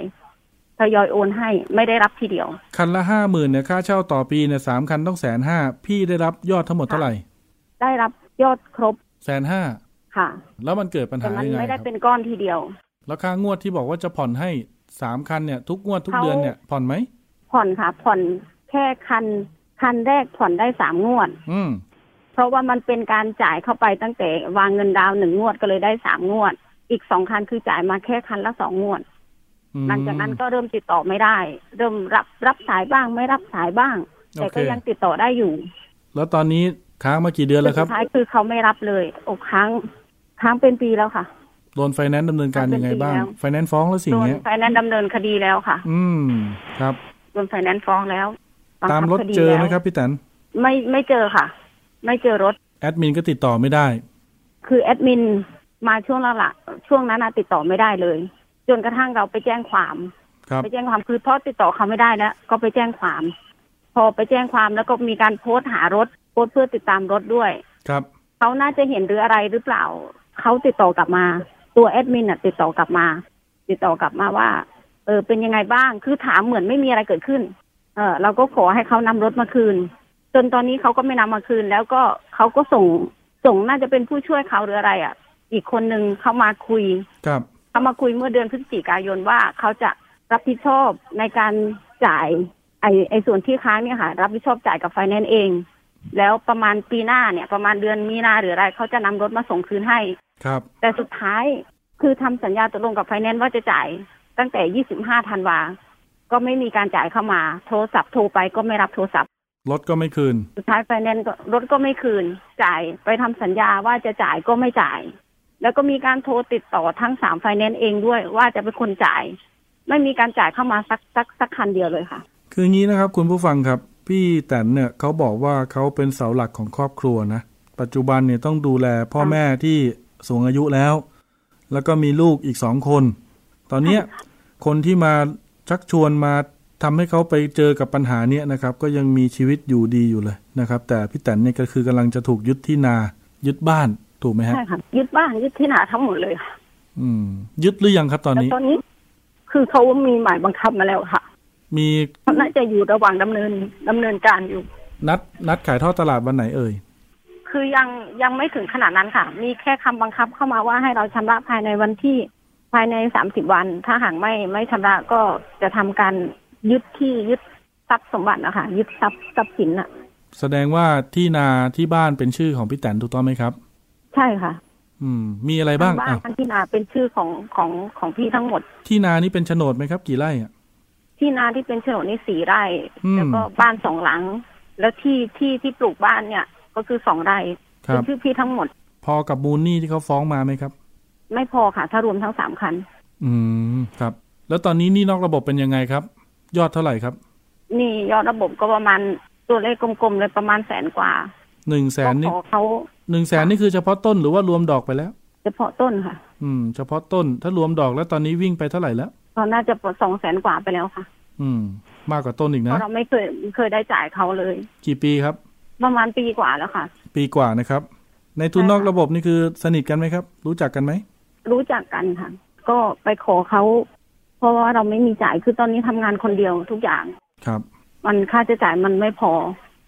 ทยอยโอนให้ไม่ได้รับทีเดียว คันละห้าหมื่นเนี่ยค่าเช่าต่อปีเนี่ยสามคันต้องแสนห้าพี่ได้รับยอดทั้งหมดเท่าไหร่ ได้รับยอดครบแสนห้า ค่ะ แล้วมันเกิดปัญแต่หามันยังไงไม่คได้รับเป็นก้อนทีเดียว แล้วค่างวดที่บอกว่าจะผ่อนให้สามคันเนี่ย ทุกงวดทุกเขาเดือนเนี่ยผ่อนไหมผ่อนค่ะ ผ่อนแค่คันคันแรกผ่อนได้สามงวด อืมเพราะว่ามันเป็นการจ่ายเข้าไปตั้งแต่วางเงินดาวน์หนึ่งงวดก็เลยได้สามงวด อีกสองคันคือจ่ายมาแค่คันละสองงวดอืมหลังจากนั้นก็เริ่มติดต่อไม่ได้ เริ่มรับรับสายบ้างไม่รับสายบ้าง แต่ก็โอเคยังติดต่อได้อยู่ แล้วตอนนี้ค้างมากี่เดือนแล้วครับสุดท้ายคือเขาไม่รับเลยโอ้ค้าง ค้างเป็นปีแล้วค่ะโดนไฟแนนซ์ดำเนินการยังไงบ้างเป็นปีแล้วไฟแนนซ์ฟ้องแล้วสิโดนเงี้ยไฟแนนซ์ดำเนินคดีแล้วค่ะ อืมครับโดนไฟแนนซ์ฟ้องแล้วบังตามคับรถคดีเจอไหมแล้วครับพี่แตนไม่ไม่เจอค่ะ ไม่เจอรถ แอดมินก็ติดต่อไม่ได้ คือแอดมินมาช่วงหลังๆช่วงนั้นนะติดต่อไม่ได้เลย จนกระทั่งเราไปแจ้งความครับไปแจ้งความคือเพราะติดต่อเขาไม่ได้แล้วก็ไปแจ้งความ พอไปแจ้งความแล้วก็มีการโพสต์หารถโพสต์เพื่อติดตามรถด้วย ครับเขาน่าจะเห็นหรืออะไรหรือเปล่า เขาติดต่อกลับมา ตัวแอดมินอะ ติดต่อกลับมา ติดต่อกลับมาว่า เออ เป็นยังไงบ้าง คือถามเหมือนไม่มีอะไรเกิดขึ้น เออเราก็ขอให้เขานำรถมาคืน จนตอนนี้เขาก็ไม่นำมาคืน แล้วก็เขาก็ส่งส่งน่าจะเป็นผู้ช่วยเขาหรืออะไรอะ อีกคนนึงเขามาคุย ครับเขามาคุยเมื่อเดือนพฤศจิกายนว่าเขาจะรับผิดชอบในการจ่าย ไอไอส่วนที่ค้างเนี่ยค่ะ รับผิดชอบจ่ายกับไฟแนนซ์เอง แล้วประมาณปีหน้าเนี่ย ประมาณเดือนมีนาหรืออะไรเขาจะนำรถมาส่งคืนให้ ครับ แต่สุดท้ายคือทำสัญญาตกลงกับไฟแนนซ์ว่าจะจ่ายตั้งแต่25ธันวา ก็ไม่มีการจ่ายเข้ามา โทรศัพท์โทรไปก็ไม่รับโทรศัพท์รถก็ไม่คืน สุดท้ายไฟแนนซ์ก็รถก็ไม่คืน จ่ายไปทำสัญญาว่าจะจ่ายก็ไม่จ่าย แล้วก็มีการโทรติดต่อทั้งสามไฟแนนซ์เองด้วยว่าจะเป็นคนจ่าย ไม่มีการจ่ายเข้ามาสักสักสักคันเดียวเลยค่ะ คืองี้นะครับ คุณผู้ฟังครับ พี่แตนเนี่ยเขาบอกว่าเขาเป็นเสาหลักของครอบครัวนะ ปัจจุบันเนี่ยต้องดูแลพ่อค่ะแม่ที่ สูงอายุแล้ว แล้วก็มีลูกอีกสองคน ตอนเนี้ยคนที่มาชักชวนมาทำให้เขาไปเจอกับปัญหาเนี้ยนะครับ ก็ยังมีชีวิตอยู่ดีอยู่เลยนะครับ แต่พี่แตนเนี่ยก็คือกำลังจะถูกยึดที่นายึดบ้านถูกไหมฮะใช่ค่ะยึดบ้านยึดที่นาทั้งหมดเลยค่ะ อืม ยึดหรือยังครับตอนแต่นี้ตอนนี้ คือเขามีหมายบังคับมาแล้วค่ะ มีเขาน่าจะอยู่ระหว่างดำเนินดำเนินการอยู่ นัดนัดขายทอดตลาดวันไหนเอ่ย คือยังยังไม่ถึงขนาดนั้นค่ะ มีแค่คำบังคับเข้ามาว่าให้เราชำระภายในวันที่ภายในสามสิบวัน ถ้าหากไม่ไม่ชำระก็จะทำการยึดที่ยึดทรัพย์สมบัตินะคะยึดทรัพย์ทรัพย์สินอะแสดงว่าที่นาที่บ้านเป็นชื่อของพี่แตนถูกต้องไหมครับ ใช่ค่ะ อืม มีอะไรบ้างทั้บ้าอะนทั้งที่นาเป็นชื่อของของของพี่ทั้งหมด ที่นานี่เป็นโฉนดไหมครับ กี่ไร่อะที่นาที่เป็นโฉนดนี่สี่ไร่อืมแล้วก็บ้านสองหลัง แล้วที่ที่ที่ปลูกบ้านเนี่ย ก็คือสองไร่คเป็รันบชื่อพี่ทั้งหมด พอกับมูลหนี้ที่เขาฟ้องมาไหมครับ ไม่พอค่ะ ถ้ารวมทั้งสามคัน อืมครับ แล้วตอนนี้หนี้นอกระบบเป็นยังไงครับ ยอดเท่าไหร่ครับ นี่ยอดระบบก็ประมาณตัวเลขกลมๆเลยประมาณแสนกว่าหนึ่งแสนก็นี่ขอเขาหนึ่งแสนนี่คือเฉพาะต้นหรือว่ารวมดอกไปแล้ว เฉพาะต้นค่ะ อืม เฉพาะต้นถ้ารวมดอกแล้วตอนนี้วิ่งไปเท่าไหร่แล้วตอนน่าจะสองแสนกว่าไปแล้วค่ะ อืม มากกว่าต้นอีกเพนะราะเราไม่เคยเคยได้จ่ายเขาเลย กี่ปีครับ ประมาณปีกว่าแล้วค่ะ ปีกว่านะครับ ในทุนใช่ค่ะนอกระบบนี่คือสนิทกันไหมครับ รู้จักกันไหม รู้จักกันค่ะ ก็ไปขอเขา เพราะว่าเราไม่มีจ่ายคือตอนนี้ทำงานคนเดียวทุกอย่างครับ มันค่าใช้จ่ายมันไม่พอ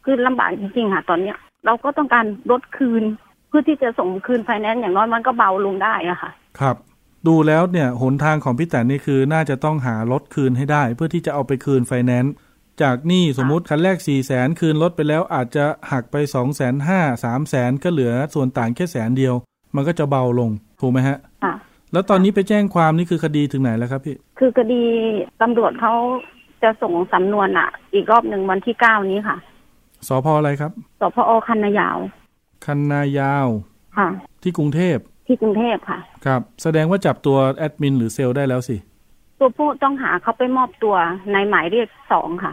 คือลำบากจริงๆค่ะ ตอนเนี้ย เราก็ต้องการลดคืน เพื่อที่จะส่งคืนไฟแนนซ์อย่างน้อยมันก็เบาลงได้อะค่ะ ครับดูแล้วเนี่ยหนทางของพี่แตนนี่คือน่าจะต้องหารถคืนให้ได้ เพื่อที่จะเอาไปคืนไฟแนนซ์ จากหนี้สมมุติคันแรก4ี่แสนคืนรถไปแล้วอาจจะหักไป2องแสนห้าสามแสนก็เหลือส่วนต่างแค่แสนเดียว มันก็จะเบาลง ถูกไหมฮะค่ะแล้วตอนนี้ไปแจ้งความนี่คือคดีถึงไหนแล้วครับพี่ คือคดีตำรวจเขาจะส่งสำนวนอะ อีกรอบหนึ่งวันที่เก้านี้ค่ะสพอะไรครับสพอคันนายาว คันนายาวค่ะ ที่กรุงเทพที่กรุงเทพค่ะ ครับ แสดงว่าจับตัวแอดมินหรือเซลล์ได้แล้วสิ ตัวผู้ต้องหาเขาไปมอบตัวในหมายเรียกสองค่ะ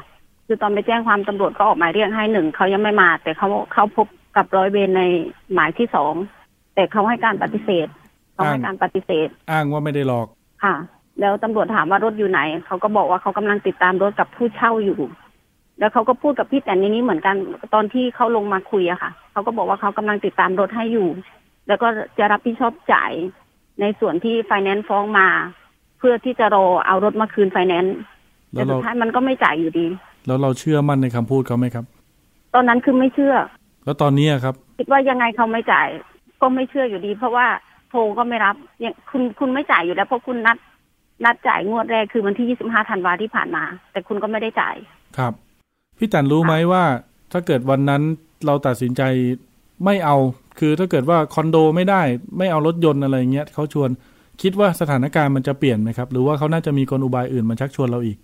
คือตอนไปแจ้งความตำรวจก็ออกหมายเรียกให้หนึ่งเขายังไม่มา แต่เขาเขาพบกับร้อยเวรในหมายที่สองแต่เขาให้การปฏิเสธเขาให้การปฏิเสธ อ้างว่าไม่ได้หลอกค่ะ แล้วตำรวจถามว่ารถอยู่ไหน เขาก็บอกว่าเขากำลังติดตามรถกับผู้เช่าอยู่ แล้วเขาก็พูดกับพี่แตนอย่างนี้เหมือนกันตอนที่เขาลงมาคุยอะค่ะเขาก็บอกว่าเขากำลังติดตามรถให้อยู่ แล้วก็จะรับผิดชอบจ่ายในส่วนที่ไฟแนนซ์ฟ้องมา เพื่อที่จะรอเอารถมาคืนไฟแนนซ์แล้แต่วสุเราดท้ายมันก็ไม่จ่ายอยู่ดี แล้วเราเชื่อมั่นในคำพูดเขาไหมครับ ตอนนั้นคือไม่เชื่อ แล้วตอนนี้อะครับ คิดว่ายังไงเขาไม่จ่าย ก็ไม่เชื่ออยู่ดี เพราะว่าโทรก็ไม่รับอย่างคุณคุณไม่จ่ายอยู่แล้วเพราะคุณนัด นัดจ่ายงวดแรกคือวันที่25ธันวาที่ผ่านมา แต่คุณก็ไม่ได้จ่ายครับพี่ตันรู้ไหมว่า ถ้าเกิดวันนั้นเราตัดสินใจไม่เอา คือถ้าเกิดว่าคอนโดไม่ได้ ไม่เอารถยนต์อะไรเงี้ยเขาชวนคิดว่าสถานการณ์มันจะเปลี่ยนไหมครับ หรือว่าเขาน่าจะมีกลอุบายอื่นมาชักชวนเราอีก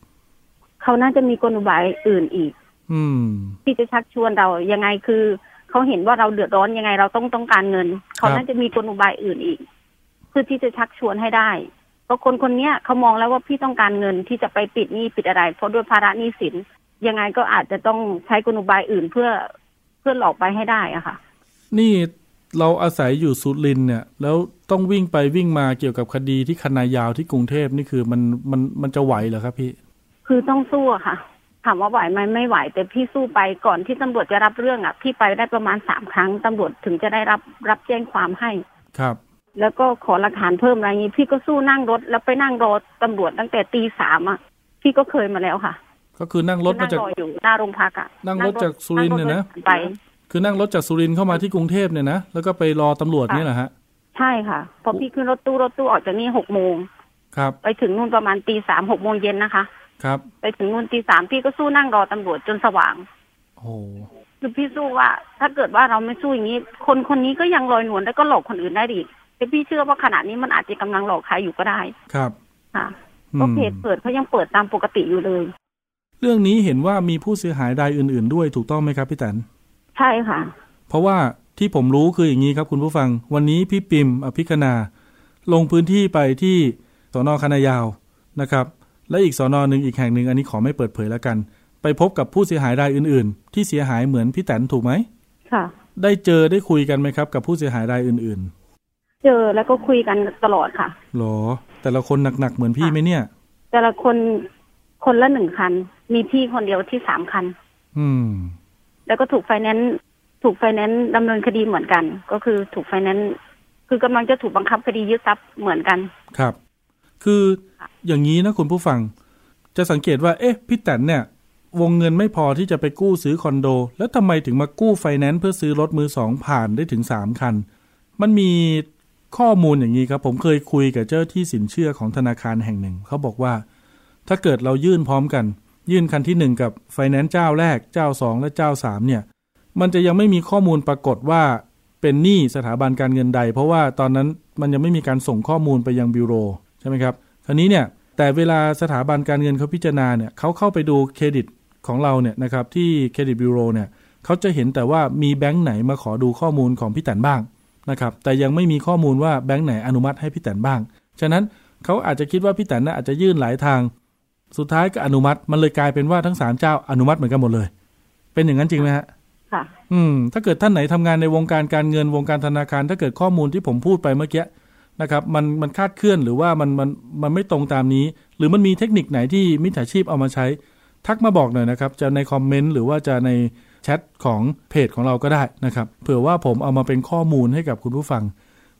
เขาน่าจะมีกลอุบายอื่นอีกอืมที่จะชักชวนเรายังไงคือเขาเห็นว่าเราเดือดร้อนยังไงเราต้องต้องการเงิน เขาน่าจะมีกลอุบายอื่นอีกเพื่อที่จะชักชวนให้ได้ เพราะคนคนเนี้ยเขามองแล้วว่าพี่ต้องการเงินที่จะไปปิดหนี้ปิดอะไร เพราะด้วยภาระหนี้สินยังไงก็อาจจะต้องใช้กลอุบายอื่นเพื่อเพื่อหลอกไปให้ได้อะค่ะ นี่เราอาศัยอยู่สุรินทร์เนี่ย แล้วต้องวิ่งไปวิ่งมาเกี่ยวกับคดีที่คณะยาวที่กรุงเทพนี่คือมันมันมันจะไหวเหรอครับพี่ คือต้องสู้อะค่ะ ถามว่าไหวไหมไม่ไหว แต่พี่สู้ไปก่อนที่ตำรวจจะรับเรื่องอะพี่ไปได้ประมาณสามครั้งตำรวจถึงจะได้รับรับแจ้งความให้ครับ แล้วก็ขอหลักฐานเพิ่มอะไรอย่างนี้ พี่ก็สู้นั่งรถแล้วไปนั่งรอตำรวจตั้งแต่ตีสามอะพี่ก็เคยมาแล้วค่ะ ก็คือนั่งรถมาจากนั่งรออยู่หน้าโรงพักอะนั่งรถจากสุรินทร์เนี่ยนะงรถไป คือนั่งรถจากสุรินทร์เข้ามาที่กรุงเทพเนี่ยนะแล้วก็ไปรอตำรวจเนี่ยแหละฮะใช่ค่ะพอพี่ขึ้นรถตู้รถตู้ออกจากนี่หกโมงครับ ไปถึงนู่นประมาณตีสามหกโมงเย็นนะคะ ครับ ไปถึงนู่นตีสามพี่ก็สู้นั่งรอตำรวจจนสว่าง โอ้โหคือพี่สู้ว่า ถ้าเกิดว่าเราไม่สู้อย่างนี้ คนคนนี้ก็ยังลอยนวลแล้วก็หลอกคนอื่นได้อีกแต่พี่เชื่อว่าขณะนี้มันอาจจะกำลังหลอกใครอยู่ก็ได้ ครับ ค่ะอืเพราะมเพจเปิดเขายังเปิดตามปกติอยู่เลย เรื่องนี้เห็นว่ามีผู้เสียหายรายอื่น ๆ ด้วยถูกต้องไหมครับพี่แตนใช่ค่ะ เพราะว่าที่ผมรู้คืออย่างนี้ครับคุณผู้ฟัง วันนี้พี่ปิมอภิคณาลงพื้นที่ไปที่สอนอคณะยาวนะครับ และอีกสอนอหนึ่งอีกแห่งหนึ่งอันนี้ขอไม่เปิดเผยแล้วกัน ไปพบกับผู้เสียหายรายอื่น ๆ ที่เสียหายเหมือนพี่แตนถูกไหมค่ะ ได้เจอได้คุยกันไหมครับ กับผู้เสียหายรายอื่นเจอแล้วก็คุยกันตลอดค่ะๆหรอ แต่ละคนหนักๆเหมือนพี่ไหมเนี่ย แต่ละคนคนละหนึ่งคัน มีพี่คนเดียวที่สามคัน อืม แล้วก็ถูกไฟแนนซ์ถูกไฟแนนซ์ดำเนินคดีเหมือนกัน ก็คือถูกไฟแนนซ์คือกำลังจะถูกบังคับคดียึดทรัพย์เหมือนกัน ครับ คืออย่างนี้นะคุณผู้ฟัง จะสังเกตว่า เอ๊ะพี่แตนเนี่ย วงเงินไม่พอที่จะไปกู้ซื้อคอนโด แล้วทำไมถึงมากู้ไฟแนนซ์เพื่อซื้อรถมือสองผ่านได้ถึงสามคัน มันมีข้อมูลอย่างนี้ครับ ผมเคยคุยกับเจ้าหน้าที่สินเชื่อของธนาคารแห่งหนึ่ง เขาบอกว่า ถ้าเกิดเรายื่นพร้อมกัน ยื่นคันที่หนึ่งกับไฟแนนซ์เจ้าแรกเจ้าสองและเจ้าสามเนี่ย มันจะยังไม่มีข้อมูลปรากฏว่าเป็นหนี้สถาบันการเงินใด เพราะว่าตอนนั้นมันยังไม่มีการส่งข้อมูลไปยังบิโร ช่ไหมครับคราวนี้เนี่ยแต่เวลาสถาบันการเงินเขาพิจารณาเนี่ยเขาเข้าไปดูเครดิตของเราเนี่ยนะครับที่เครดิตบิโรเนี่ยเขาจะเห็นแต่ว่ามีแบงค์ไหนมาขอดูข้อมูลของพี่แตนบ้างนะครับแต่ยังไม่มีข้อมูลว่าแบงค์ไหนอนุมัติให้พี่แตนบ้าง ฉะนั้นเขาอาจจะคิดว่าพี่แตนน่ะอาจจะยื่นหลายทาง สุดท้ายก็อนุมัติมันเลยกลายเป็นว่าทั้งสามเจ้าอนุมัติเหมือนกันหมดเลย เป็นอย่างนั้นจริงไหมฮะค่ะ อืม ถ้าเกิดท่านไหนทำงานในวงการการเงินวงการธนาคาร ถ้าเกิดข้อมูลที่ผมพูดไปเมื่อกี้ นะครับมันมันคาดเคลื่อนหรือว่ามันมันมันไม่ตรงตามนี้ หรือมันมีเทคนิคไหนที่มิจฉาชีพเอามาใช้ ทักมาบอกหน่อยนะครับ จะในคอมเมนต์หรือว่าจะในแชทของเพจของเราก็ได้นะครับเผื่อว่าผมเอามาเป็นข้อมูลให้กับคุณผู้ฟัง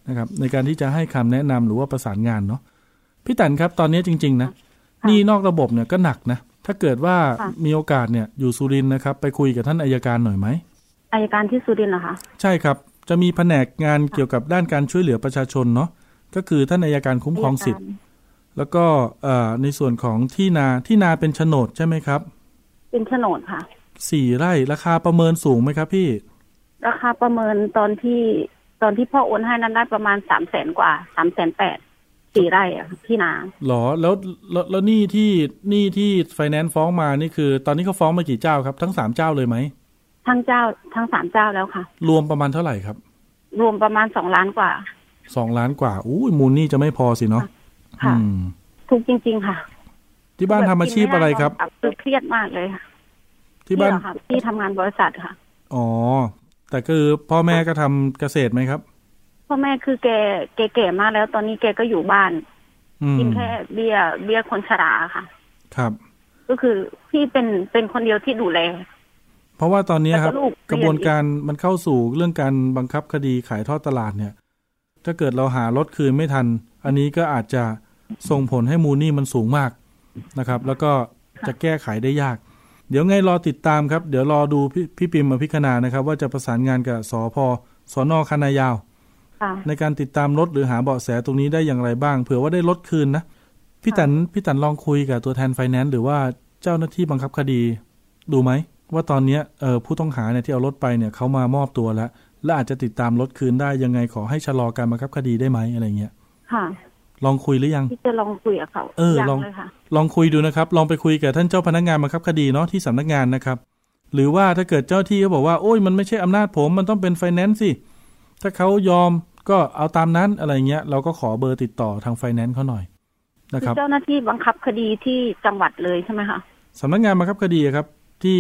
นะครับในการที่จะให้คำแนะนำหรือว่าประสานงานเนาะพี่ตันครับตอนนี้จริง ๆ นะค่ะนี่นอกระบบเนี่ยก็หนักนะถ้าเกิดว่าค่ะมีโอกาสเนี่ยอยู่สุรินทร์นะครับ ไปคุยกับท่านอายการหน่อยไหมอายการที่สุรินทร์เหรอคะใช่ครับ จะมีแผนกงานเกี่ยวกับด้านการช่วยเหลือประชาชนเนาะ ก็คือท่านอายการคุ้มครองสิทธิ์ แล้วก็เอ่อในส่วนของที่นาที่นาเป็นโฉนดใช่ไหมครับ เป็นโฉนดค่ะสี่ไร่ราคาประเมินสูงไหมครับพี่ ราคาประเมินตอนที่ตอนที่พ่อโอนให้นั้นได้ประมาณสามแสนกว่าสามแสนแปดสี่ไร่อะที่นาหรอแล้วแล้วแล้วหนี่ที่หนี่ที่ไฟแนนซ์ฟ้องมานี่คือ ตอนนี้เขาฟ้องมากี่เจ้าครับ ทั้งสามเจ้าเลยไหมทั้งเจ้าทั้งสามเจ้าแล้วค่ะ รวมประมาณเท่าไหร่ครับ รวมประมาณสองล้านกว่า สองล้านกว่าอู้ยมูลหนี่จะไม่พอสิเนาะค่ะอืมทุกจริง ๆ ค่ะ ที่บ้านทำอาชีพอะไรครับแบบคือเครียดมากเลยค่ะที่บ้านเหรอค่ะที่ทำงานบริษัทค่ะ อ๋อ แต่คือพ่อแม่ก็ทำเกษตรไหมครับ พ่อแม่คือแกแกแก่มากแล้ว ตอนนี้แกก็อยู่บ้านอืมกินแค่เบี้ยเบี้ยคนชราค่ะ ครับ ก็คือพี่เป็นเป็นคนเดียวที่ดูแลเพราะว่าตอนนี้ครับแล้วก็ลูกกระบวนการมันเข้าสู่เรื่องการบังคับคดีขายทอดตลาดเนี่ย ถ้าเกิดเราหารถคืนไม่ทัน อันนี้ก็อาจจะส่งผลให้มูลหนี่มันสูงมากนะครับ แล้วก็จะแก้ไขได้ยาก เดี๋ยวไงรอติดตามครับ เดี๋ยวรอดูพี่พี่ปิมมาพิคณานะครับ ว่าจะประสานงานกับสอพสอนอคณะยาวค่ะในการติดตามรถหรือหาเบาะแสตรงนี้ได้อย่างไรบ้าง เผื่อว่าได้รถคืนนะพี่ตันพี่ตันลองคุยกับตัวแทนไฟแนนซ์หรือว่าเจ้าหน้าที่บังคับคดี ดูไหมว่าตอนเนี้ยเออผู้ต้องหาเนี่ยที่เอารถไปเนี่ยเขามามอบตัวแล้ว และอาจจะติดตามรถคืนได้ยังไงขอให้ชะลอการบังคับคดีได้ไหมอะไรเงี้ยค่ะ ลองคุยหรือยังที่จะลองคุยกับเขาเออยังลองเลยค่ะลองคุยดูนะครับ ลองไปคุยกับท่านเจ้าพนักงานบังคับคดีเนาะที่สำนักงานนะครับ หรือว่าถ้าเกิดเจ้าที่เขาบอกว่าโอ้ยมันไม่ใช่อำนาจผมมันต้องเป็นไฟแนนซ์สิถ้าเขายอมก็เอาตามนั้นอะไรเงี้ยเราก็ขอเบอร์ติดต่อทางไฟแนนซ์เขาหน่อยนะคคือรับเจ้าหน้าที่บังคับคดีที่จังหวัดเลยใช่ไหมคะสำนักงานบังคับคดีอะครับ ที่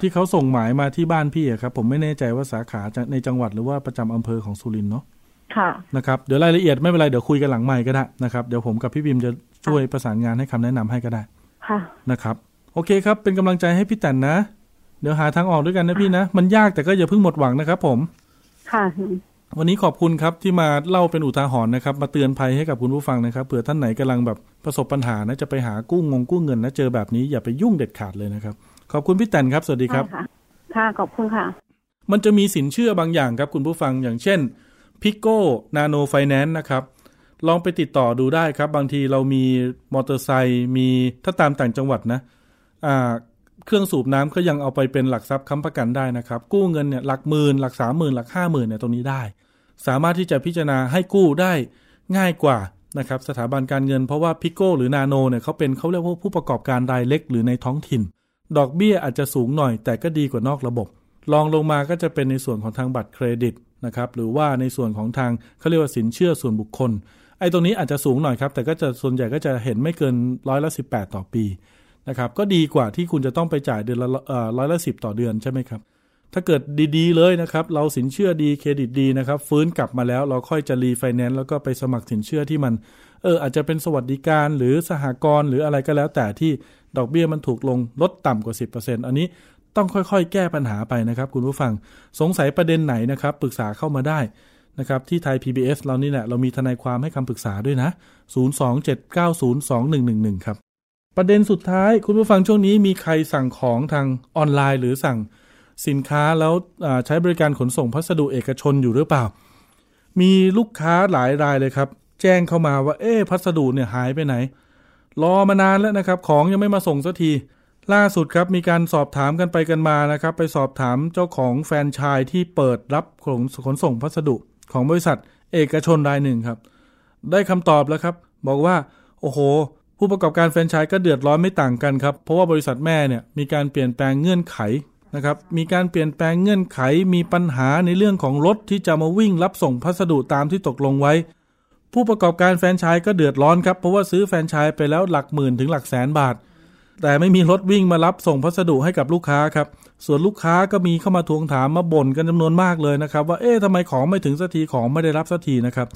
ที่เขาส่งหมายมาที่บ้านพี่อะครับ ผมไม่แน่ใจว่าสาขาในจังหวัดหรือว่าประจำอำเภอของสุรินทร์เนาะค่ะนะครับเดี๋ยวรายละเอียดไม่เป็นไรเดี๋ยวคุยกันหลังใหม่ก็ได้นะครับเดี๋ยวผมกับพี่บิมจะช่วยประสานงานให้คำแนะนำให้ก็ได้ค่ะนะครับ โอเคครับ เป็นกำลังใจให้พี่แตนนะ เดี๋ยวหาทางออกด้วยกันนะพี่นะ มันยากแต่ก็อย่าเพิ่งหมดหวังนะครับผม ค่ะ วันนี้ขอบคุณครับที่มาเล่าเป็นอุทาหรณ์นะครับ มาเตือนภัยให้กับคุณผู้ฟังนะครับเผื่อท่านไหนกำลังแบบประสบปัญหานะจะไปหากู้งงกู้เงินนะเจอแบบนี้อย่าไปยุ่งเด็ดขาดเลยนะครับ ขอบคุณพี่แตนครับสวัสดีครับค่ะค่ะขอบคุณค่ะ มันจะมีสินเชื่อบางอย่างครับคุณผู้ฟังอย่างเช่นพิโก้นาโนไฟแนนซ์นะครับลองไปติดต่อดูได้ครับ บางทีเรามีมอเตอร์ไซค์มีถ้าตามต่างจังหวัดนะอ่าเครื่องสูบน้ำก็ยังเอาไปเป็นหลักทรัพย์ค้ำประกันได้นะครับ กู้เงินเนี่ยหลักหมื่นหลักสามหมื่นหลักห้าหมื่นเนี่ยตรงนี้ได้ สามารถที่จะพิจารณาให้กู้ได้ง่ายกว่านะครับสถาบันการเงินเพราะว่าพิโก้หรือนาโนเนี่ยเขาเป็นเขาเรียกว่าผู้ประกอบการรายเล็กหรือในท้องถิ่น ดอกเบี้ยอาจจะสูงหน่อย แต่ก็ดีกว่านอกระบบรองลงมาก็จะเป็นในส่วนของทางบัตรเครดิตนะครับหรือว่าในส่วนของทางเขาเรียกว่าสินเชื่อส่วนบุคคลไอ้ตรงนี้อาจจะสูงหน่อยครับ แต่ก็จะส่วนใหญ่ก็จะเห็นไม่เกินร้อยละสิต่อปีนะครับก็ดีกว่าที่คุณจะต้องไปจ่ายเดือนละร้อยละสิต่อเดือนใช่ไหมครับ ถ้าเกิดดีๆเลยนะครับ เราสินเชื่อดีเครดิตดีนะครับ ฟื้นกลับมาแล้วเราค่อยจะรีไฟแนนซ์แล้วก็ไปสมัครสินเชื่อที่มันเอออาจจะเป็นสวัสดิการหรือสหกรณ์หรืออะไรก็แล้ว แต่ที่ดอกเบี้ยมันถูกลงลดต่ำกว่า 10%อันนี้ต้องค่อยๆ แก้ปัญหาไปนะครับ คุณผู้ฟังสงสัยประเด็นไหนนะครับปรึกษาเข้ามาได้นะครับที่ไทย PBS เรานี่แหละเรามีทนายความให้คำปรึกษาด้วยนะ 027902111 ครับ ประเด็นสุดท้ายคุณผู้ฟังช่วงนี้มีใครสั่งของทางออนไลน์หรือสั่ง สินค้าแล้วใช้บริการขนส่งพัสดุเอกชนอยู่หรือเปล่า มีลูกค้าหลายรายเลยครับ แจ้งเข้ามาว่าเอ๊พัสดุเนี่ยหายไปไหน รอมานานแล้วนะครับ ของยังไม่มาส่งสักทีล่าสุดครับมีการสอบถามกันไปกันมานะครับ ไปสอบถามเจ้าของแฟรนไชส์ที่เปิดรับขนขนส่งพัสดุของบริษัทเอกชนรายหนึ่งครับ ได้คำตอบแล้วครับ บอกว่า โอ้โห ผู้ประกอบการแฟรนไชส์ก็เดือดร้อนไม่ต่างกันครับ เพราะว่าบริษัทแม่เนี่ยมีการเปลี่ยนแปลงเงื่อนไข นะครับมีการเปลี่ยนแปลงเงื่อนไขมีปัญหาในเรื่องของรถที่จะมาวิ่งรับส่งพัสดุตามที่ตกลงไว้ ผู้ประกอบการแฟรนไชส์ก็เดือดร้อนครับเพราะว่าซื้อแฟรนไชส์ไปแล้วหลักหมื่นถึงหลักแสนบาท แต่ไม่มีรถวิ่งมารับส่งพัสดุให้กับลูกค้าครับส่วนลูกค้าก็มีเข้ามาทวงถามมาบ่นกันจำนวนมากเลยนะครับว่าเอ๊ะทำไมของไม่ถึงสักทีของไม่ได้รับสักทีนะครับ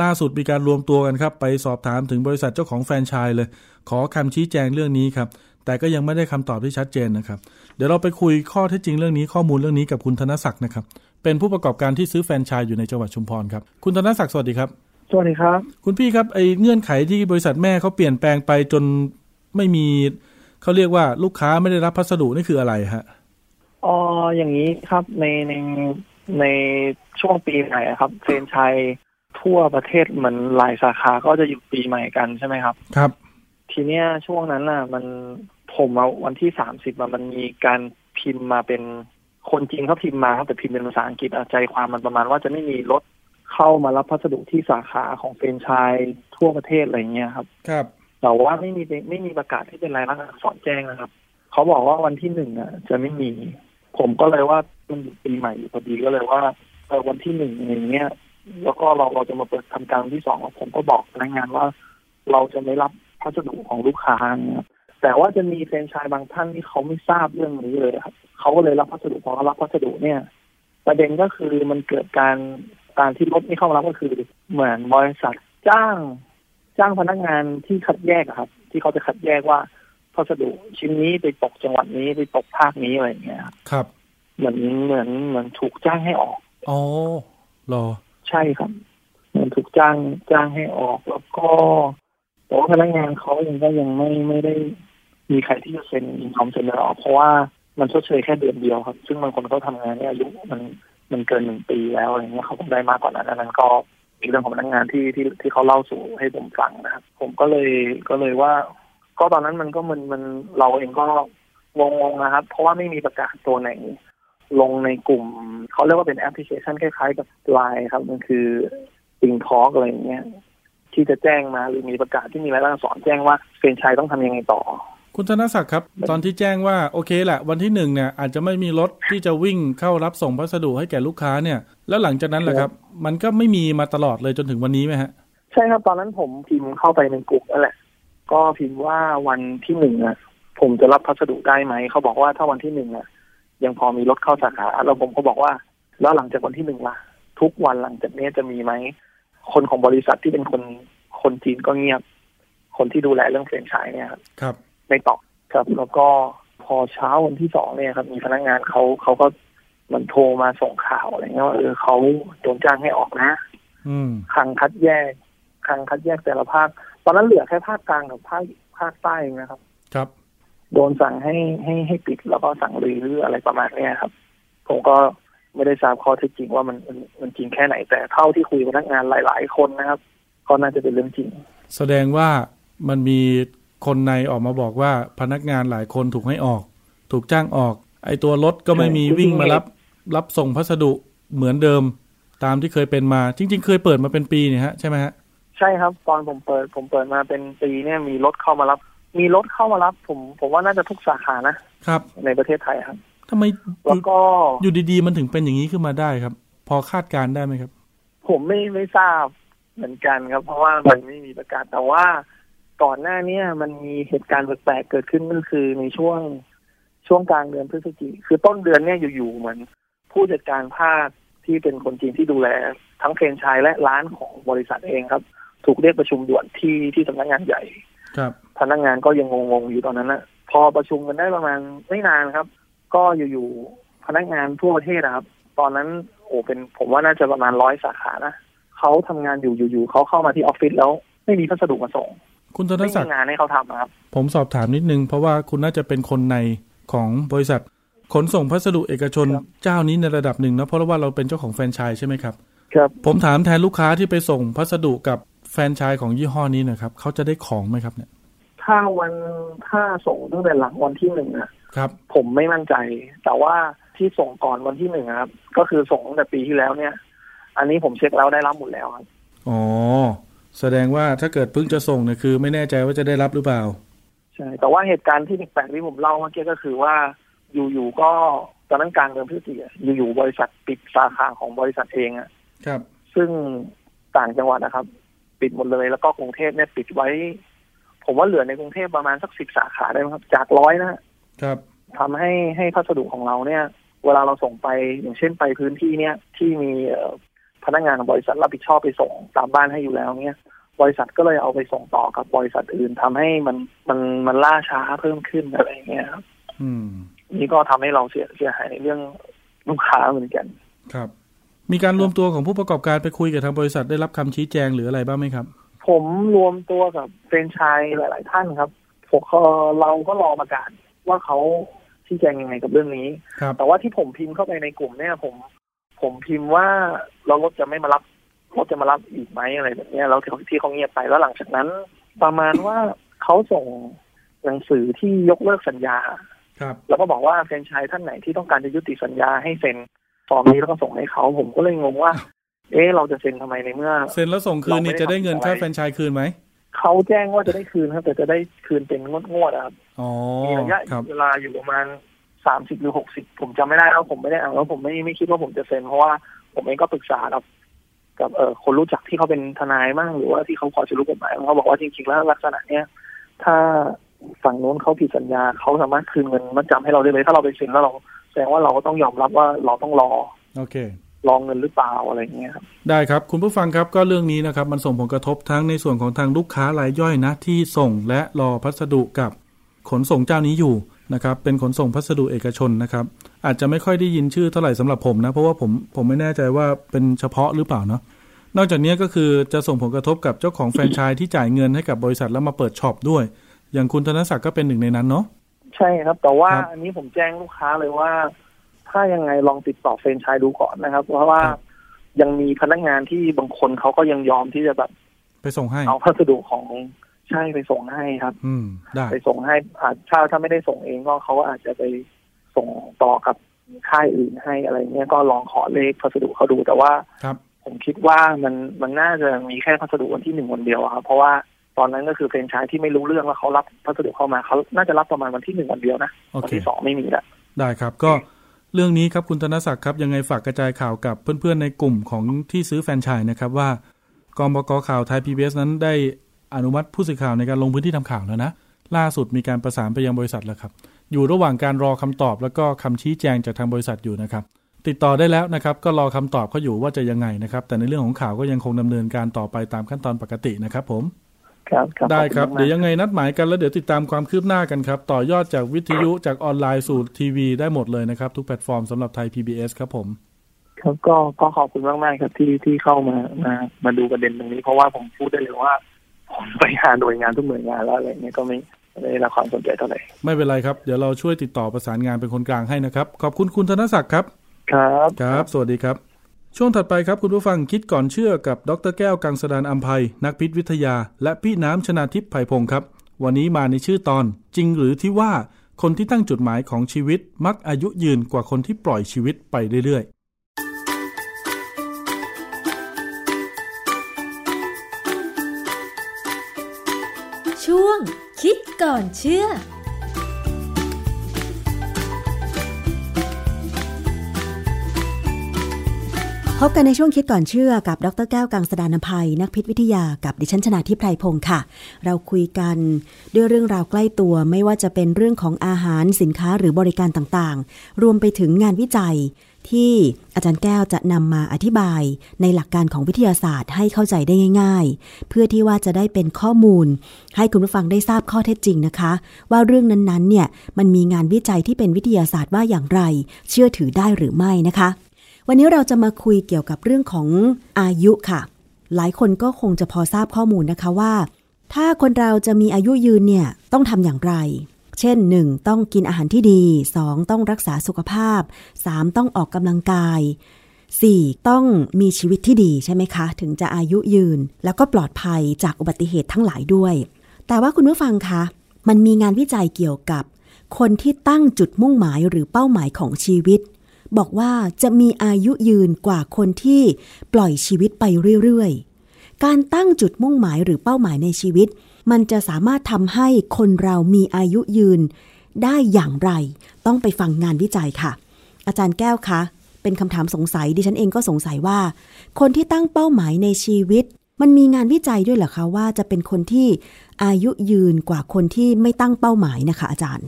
ล่าสุดมีการรวมตัวกันครับไปสอบถามถึงบริษัทเจ้าของแฟรนไชส์เลย ขอคำชี้แจงเรื่องนี้ครับ แต่ก็ยังไม่ได้คำตอบที่ชัดเจนนะครับ เดี๋ยวเราไปคุยข้อเท็จจริงเรื่องนี้ข้อมูลเรื่องนี้กับคุณธนศักดิ์นะครับ เป็นผู้ประกอบการที่ซื้อแฟรนไชส์อยู่ในจังหวัดชุมพรครับ คุณธนศักดิ์สวัสดีครับ สวัสดีครับ คุณพี่ครับไอ้เงื่อนไขที่บริษัทแม่เขาเปลี่ยนแปลงไปจนไม่มีเขาเรียกว่าลูกค้าไม่ได้รับพัสดุนี่คืออะไรฮะ อ๋อ อย่างนี้ครับในในในช่วงปีใหม่อะครับเฟรนไชายทั่วประเทศเหมือนหลายสาขาก็จะหยุดปีใหม่กันใช่ไหมครับ ครับ ทีเนี้ยช่วงนั้นน่ะ มันผมเอาวันที่สามสิบมันมีการพิมพ์มาเป็นคนจริงเขาพิมพ์มาครับแต่พิมพ์เป็นภาษาอังกฤษอะใจความมันประมาณว่าจะไม่มีรถเข้ามารับพัสดุที่สาขาของเฟรนไชายทั่วประเทศอะไรเงี้ยครับ ครับแต่ว่าไม่มีไม่มีประกาศที่เป็นรายลักษณ์อักษรแจ้งนะครับเขาบอกว่าวันที่หนึ่งอะ จะไม่มี ผมก็เลยว่ามันอยู่ปีใหม่อยู่พอดีก็เลยว่าเออวันที่หนึ่งอย่างเงี้ย แล้วก็เราเราจะมาเปิดทำการวันที่สองผมก็บอกพนักงานว่า เราจะไม่รับ พัสดุของลูกค้าเนี่ยแต่ว่าจะมีแฟรนไชส์บางท่านที่เขาไม่ทราบเรื่องนี้เลยครับเขาก็เลยรับพัสดุพอเขารับพัสดุเนี่ย ประเด็นก็คือมันเกิดการการที่รถไม่เข้ามารับก็คือ เหมือนบริษัทจ้าง จ้างพนักงานที่คัดแยกอะครับ ที่เขาจะคัดแยกว่าพัสดุชิ้นนี้ไปตกจังหวัดนี้ไปตกภาคนี้อะไรอย่างเงี้ยครับครับ เหมือนเหมือนเหมือนถูกจ้างให้ออกอ๋อรอ ใช่ครับ เหมือนถูกจ้างจ้างให้ออกแล้วก็ แต่ว่าพนักงานเขายังก็ยังไม่ไม่ได้มีใครที่จะเซ็นอินคอมเซ็นออกเพราะว่ามันชดเชยแค่เดือนเดียวครับ ซึ่งบางคนเขาทำงานเนี่ยอายุมันมันเกินหนึ่งปีแล้วอะไรเงี้ยเขาต้องได้มากกว่านั้นนั้นก็อีกเรื่องของพนักงานที่ที่ที่เขาเล่าสู่ให้ผมฟังนะครับ ผมก็เลยก็เลยว่า ก็ตอนนั้นมันก็มันมันเราเองก็งงๆนะครับ เพราะว่าไม่มีประกาศตัวไหนลงในกลุ่ม เขาเรียกว่าเป็นแอปพลิเคชันคล้ายๆ กับไลน์ครับ มันคือติงทอ k อะไรอย่างเงี้ย ที่จะแจ้งมาหรือมีประกาศที่มีรายละเอียดสอนแจ้งว่าแฟรนไชส์ต้องทำยังไงต่อ คุณธนศักดิ์ครับ ตอนที่แจ้งว่าโอเคแหละวันที่หนึ่งเนี่ยอาจจะไม่มีรถที่จะวิ่งเข้ารับส่งพัสดุให้แก่ลูกค้าเนี่ย แล้วหลังจากนั้นแหละครับ มันก็ไม่มีมาตลอดเลยจนถึงวันนี้ไหมฮะใช่ครับตอนนั้นผมพิมพ์เข้าไปในกลุ่มนั่นแหละ ก็พิมพ์ว่าวันที่หนึ่งอะผมจะรับพัสดุได้ไหมเขาบอกว่าถ้าวันที่หนึ่งอะยังพอมีรถเข้าสาขาแล้วผมก็บอกว่า แล้วหลังจากวันที่หนึ่งล่ะ ทุกวันหลังจากนี้จะมีไหม คนของบริษัทที่เป็นคนคนจีนก็เงียบ คนที่ดูแลเรื่องเฟรนไชส์เนี่ยครับครับไม่ตอบครับ แล้วก็พอเช้าวันที่สองเนี่ยครับ มีพนักงานเขาเขาก็เหมันโทรมาส่งข่าวอะไรเงี้ยว่าเออเขาโดนจ้างให้ออกนะอืมคลังคัดแยกคลังคัดแยกแต่ละภาค ตอนนั้นเหลือแค่ภาคกลางกับภาคภาคใต้เองนะครับ ครับ โดนสั่งให้ให้ให้ปิดแล้วก็สั่งรื้ออะไรประมาณเนี้ยครับ ผมก็ ไม่ได้ทราบข้อเท็จจริงว่ามันมันมันจริงแค่ไหน แต่เท่าที่คุยกับพนักงานหลาย ๆ คนนะครับ ก็น่าจะเป็นเรื่องจริง แสดงว่ามันมีคนในออกมาบอกว่าพนักงานหลายคนถูกให้ออก ถูกจ้างออก ไอตัวรถก็ไม่มีใช่วิ่งมารับรับส่งพัสดุเหมือนเดิม ตามที่เคยเป็นมา จริง ๆ เคยเปิดมาเป็นปีเนี่ยฮะใช่ไหมฮะใช่ครับ ตอนผมเปิด ผมเปิดมาเป็นปีเนี่ยมีรถเข้ามารับ มีรถเข้ามารับ ผมผมว่าน่าจะทุกสาขานะครับ ในประเทศไทยครับ ทำไมอแล้วยู่ก็อยู่ดีๆ มันถึงเป็นอย่างนี้ขึ้นมาได้ครับ พอคาดการณ์ได้ไหมครับ ผมไม่ไม่ทราบเหมือนกันครับ เพราะว่ามันไม่มีประกาศแต่ว่าก่อนหน้าเนี้มันมีเหตุการณ์แปลกๆเกิดขึ้นก็คือในช่วงช่วงกลางเดือนพฤศจิกคือต้นเดือนเนี่ยอยู่ๆเหมือน ผู้จัดการภาคที่เป็นคนจีนที่ดูแล ทั้งเฟรนไชส์และร้านของบริษัทเองครับ ถูกเรียกประชุมด่วนที่ที่สำนักงานใหญ่ ครับพนักงานก็ยังงงๆอยู่ตอนนั้นนะพอประชุมกันได้ประมาณไม่นานครับ ก็อยู่ๆพนักงานทั่วประเทศนะครับ ตอนนั้นโอ้เป็นผมว่าน่าจะประมาณร้อยสาขานะเขาทำงานอยู่อยู่ๆเขาเข้ามาที่ออฟฟิศแล้วไม่มีพัสดุมาส่ง คุณธนไม่ศัมีกดิ์งานให้เขาทำอะครับ ผมสอบถามนิดนึง เพราะว่าคุณน่าจะเป็นคนในของบริษัท ขนส่งพัสดุเอกชนครับเจ้านี้ในระดับหนึ่งนะเพราะว่าเราเป็นเจ้าของแฟรนไชส์ใช่ไหมครับครับ ผมถามแทนลูกค้าที่ไปส่งพัสดุกับแฟรนไชส์ของยี่ห้อนี้หนะครับเขาจะได้ของไหมครับเนี่ยถ้าวันถ้าส่งตั้งแต่หลังวันที่หนึ่งอะ ครับ ผมไม่มั่นใจ แต่ว่าที่ส่งก่อนวันที่หนึ่งอะครับ ก็คือส่งตั้งแต่ปีที่แล้วเนี่ย อันนี้ผมเช็คแล้วได้รับหมดแล้วครับอ๋อแสดงว่าถ้าเกิดเพิ่งจะส่งเนี่ยคือ ไม่แน่ใจว่าจะได้รับหรือเปล่า ใช่ แต่ว่าเหตุการณ์ที่แปลกๆที่ผมเล่าเมื่อกี้ก็คือว่า อยู่ๆก็ตอนนั้นกลางเดือนพฤศจิกายนอยู่ๆบริษัทปิดสาขาของบริษัทเองอะครับ ซึ่งต่างจังหวัดนะครับ ปิดหมดเลยแล้วก็กรุงเทพเนี่ยปิดไว้ ผมว่าเหลือในกรุงเทพประมาณสักสิบสาขาได้ไหมครับ จากร้อยนะฮะ ครับทำให้ให้พัสดุของเราเนี่ย เวลาเราส่งไปอย่างเช่นไปพื้นที่เนี่ยที่มีเอ่อพนักงานของบริษัทรับผิดชอบไปส่งตามบ้านให้อยู่แล้วเนี่ย บริษัทก็เลยเอาไปส่งต่อกับบริษัทอื่นทำให้มันมันมันล่าช้าเพิ่มขึ้นอะไรอย่างเงี้ยครับอืมนี่ก็ทำให้เราเสียเสียหายในเรื่องลูกค้าเหมือนกัน ครับ มีการรวมตัวของผู้ประกอบการไปคุยกับทางบริษัทได้รับคำชี้แจงหรืออะไรบ้างไหมครับ ผมรวมตัวกับเฟรนไชายหลาย ๆ ท่านครับผมก็เราก็รอประกาศ ว่าเขาชี้แจงยังไงกับเรื่องนี้ครับแต่ว่าที่ผมพิมพ์เข้าไปในกลุ่มเนี่ยผม ผมพิมพ์ว่าเรารถจะไม่มารับรถจะมารับอีกไหมอะไรแบบเนี้ยแล้วที่ที่เขาเงียบไปแล้วหลังจากนั้น ประมาณว่าเขาส่งหนังสือที่ยกเลิกสัญญาครับแล้วก็บอกว่าแฟรนไชส์ท่านไหนที่ต้องการจะยุติสัญญาให้เซ็นฟอร์มนี้แล้วก็ส่งให้เขาผมก็เลยงงว่า เอ๊ะเราจะเซ็นทำไมในเมื่อ เซ็นแล้วส่งคืนนี่จะได้เงินค่าแฟรนไชส์คืนไหม เขาแจ้งว่าจะได้คืนครับแต่จะได้คืนเป็นงวดงวดๆอะครับอ๋อมีระยะครับเวลาอยู่ประมาณสามสิบหรือหกสิบผมจำไม่ได้แล้วผมไม่ได้อ่านแล้วผมไม่ไม่คิดว่าผมจะเซ็นเพราะว่าผมเองก็ปรึกษากับกับเอ่อคนรู้จักที่เขาเป็นทนายมั่งหรือว่าที่เขาพอจะรู้กฎหมายเขาบอกว่าจริงๆแล้วลักษณะเนี้ยถ้าฝั่งโน้นเขาผิดสัญญาเขาสามารถคืนเงินมาจำให้เราได้เลย ถ้าเราไปเซ็นแล้วเราแสดงว่าเราก็ต้องยอมรับว่าเราต้องรอ โอเค รอเงินหรือเปล่าอะไรอย่างเงี้ยครับได้ครับคุณผู้ฟังครับก็เรื่องนี้นะครับ มันส่งผลกระทบทั้งในส่วนของทางลูกค้ารายย่อยนะที่ส่งและรอพัสดุกับขนส่งเจ้านี้อยู่นะครับเป็นขนส่งพัสดุเอกชนนะครับ อาจจะไม่ค่อยได้ยินชื่อเท่าไหร่สำหรับผมนะ เพราะว่าผมผมไม่แน่ใจว่าเป็นเฉพาะหรือเปล่าเนาะนอกจากนี้ก็คือจะส่งผลกระทบกับเจ้าของแฟรนไชส์ที่จ่ายเงินให้กับบริษัทแล้วมาเปิดช็อปด้วย อย่างคุณธนศักดิ์ก็เป็นหนึ่งในนั้นเนาะใช่ครับ แต่ว่าครับอันนี้ผมแจ้งลูกค้าเลยว่า ถ้ายังไงลองติดต่อเฟรนไชายดูก่อนนะครับ เพราะว่าครับยังมีพนักงานที่บางคนเขาก็ยังยอมที่จะแบบไปส่งให้ เอาพัสดุของใช่ไปส่งให้ครับ อืมได้ไปส่งให้อาจถ้าถ้าไม่ได้ส่งเองก็เขาอาจจะไปส่งต่อกับค่ายอื่นให้อะไรเงี้ยก็ลองขอเลขพัสดุเขาดูแต่ว่าครับ ผมคิดว่ามันมันน่าจะมีแค่พัสดุวันที่หนึ่งวันเดียวอะครับเพราะว่าตอนนั้นก็คือเป็นชายที่ไม่รู้เรื่องแล้วเขารับพัสดุเข้ามาเขาน่าจะรับประมาณวันที่หนึ่งวันเดียวนะโอวัเคที่สองไม่มีละได้ครับก็ เรื่องนี้ครับคุณธนศักดิ์ครับยังไงฝากกระจายข่าวกับเพื่อนๆในกลุ่มของที่ซื้อแฟนชส์นะครับว่ากองบกข่าวไทย PBS นั้นได้อนุมัติผู้สื่อข่าวในการลงพื้นที่ทำข่าวแล้วนะ ล่าสุดมีการประสานไปยังบริษัทแล้วครับ อยู่ระหว่างการรอคำตอบแล้วก็คำชี้แจงจากทางบริษัทอยู่นะครับ ติดต่อได้แล้วนะครับ ก็รอคำตอบเขาอยู่ว่าจะยังไงนะครับ แต่ในเรื่องของข่าวก็ยังคงดำเนินการต่อไปตามขั้นตอนปกตินะครับผม ครับครับได้ครับขอณมากเดี๋ยวยังไงนัดหมายกันแล้วเดี๋ยวติดตามความคืบหน้ากันครับ ต่อยอดจากวิทยุจากออนไลน์สู่ทีวีได้หมดเลยนะครับ ทุกแพลตฟอร์มสำหรับไทย PBS ครับผม ครับก็ก็ขอบคุณมากมากๆครับที่ที่เข้ามามามาดูประเด็นตรงนี้ เพราะว่าผมพูดได้เลยว่าผมไปหาหน่วยงานทุกหน่วยงานแล้วอะไรเงี้ยก็ไม่ไม่ได้รับความสนใจเท่าไหร่ไม่เป็นไรครับเดี๋ยวเราช่วยติดต่อประสานงานเป็นคนกลางให้นะครับ ขอบคุณคุณธนศักดิ์ครับ ครับครับ สวัสดีครับ ช่วงถัดไปครับคุณผู้ฟังคิดก่อนเชื่อกับดรแก้วกังสดานอัมภัยนักพิษวิทยา และพี่น้ำชนาทิพย์ไผ่พงศ์ครับ วันนี้มาในชื่อตอนจริงหรือที่ว่าคนที่ตั้งจุดหมายของชีวิตมักอายุยืนกว่าคนที่ปล่อยชีวิตไปเรื่อยๆช่วงคิดก่อนเชื่อ พบกันในช่วงคิดก่อนเชื่อกับดรแก้วกังสดานนภัย นักพิษวิทยากับดิฉันชนาทิพไพรพงศ์ค่ะ เราคุยกันด้วยเรื่องราวใกล้ตัวไม่ว่าจะเป็นเรื่องของอาหารสินค้าหรือบริการต่างๆ รวมไปถึงงานวิจัยที่อาจารย์แก้วจะนำมาอธิบายในหลักการของวิทยาศาสตร์ให้เข้าใจได้ง่าย ๆ เพื่อที่ว่าจะได้เป็นข้อมูล ให้คุณผู้ฟังได้ทราบข้อเท็จจริงนะคะ ว่าเรื่องนั้นๆเนี่ยมันมีงานวิจัยที่เป็นวิทยาศาสตร์ว่าอย่างไร เชื่อถือได้หรือไม่นะคะ วันนี้เราจะมาคุยเกี่ยวกับเรื่องของอายุค่ะ หลายคนก็คงจะพอทราบข้อมูลนะคะว่า ถ้าคนเราจะมีอายุยืนเนี่ยต้องทำอย่างไร เช่น 1. ต้องกินอาหารที่ดี 2. ต้องรักษาสุขภาพ 3. ต้องออกกำลังกาย 4. ต้องมีชีวิตที่ดีใช่ไหมคะ ถึงจะอายุยืน แล้วก็ปลอดภัยจากอุบัติเหตุทั้งหลายด้วย แต่ว่าคุณผู้ฟังคะมันมีงานวิจัยเกี่ยวกับ คนที่ตั้งจุดมุ่งหมายหรือเป้าหมายของชีวิต บอกว่าจะมีอายุยืนกว่าคนที่ปล่อยชีวิตไปเรื่อยๆ การตั้งจุดมุ่งหมายหรือเป้าหมายในชีวิต มันจะสามารถทำให้คนเรามีอายุยืนได้อย่างไร ต้องไปฟังงานวิจัยค่ะ อาจารย์แก้วคะ เป็นคำถามสงสัยดิฉันเองก็สงสัยว่า คนที่ตั้งเป้าหมายในชีวิต มันมีงานวิจัยด้วยเหรอคะว่าจะเป็นคนที่อายุยืนกว่าคนที่ไม่ตั้งเป้าหมายนะคะ อาจารย์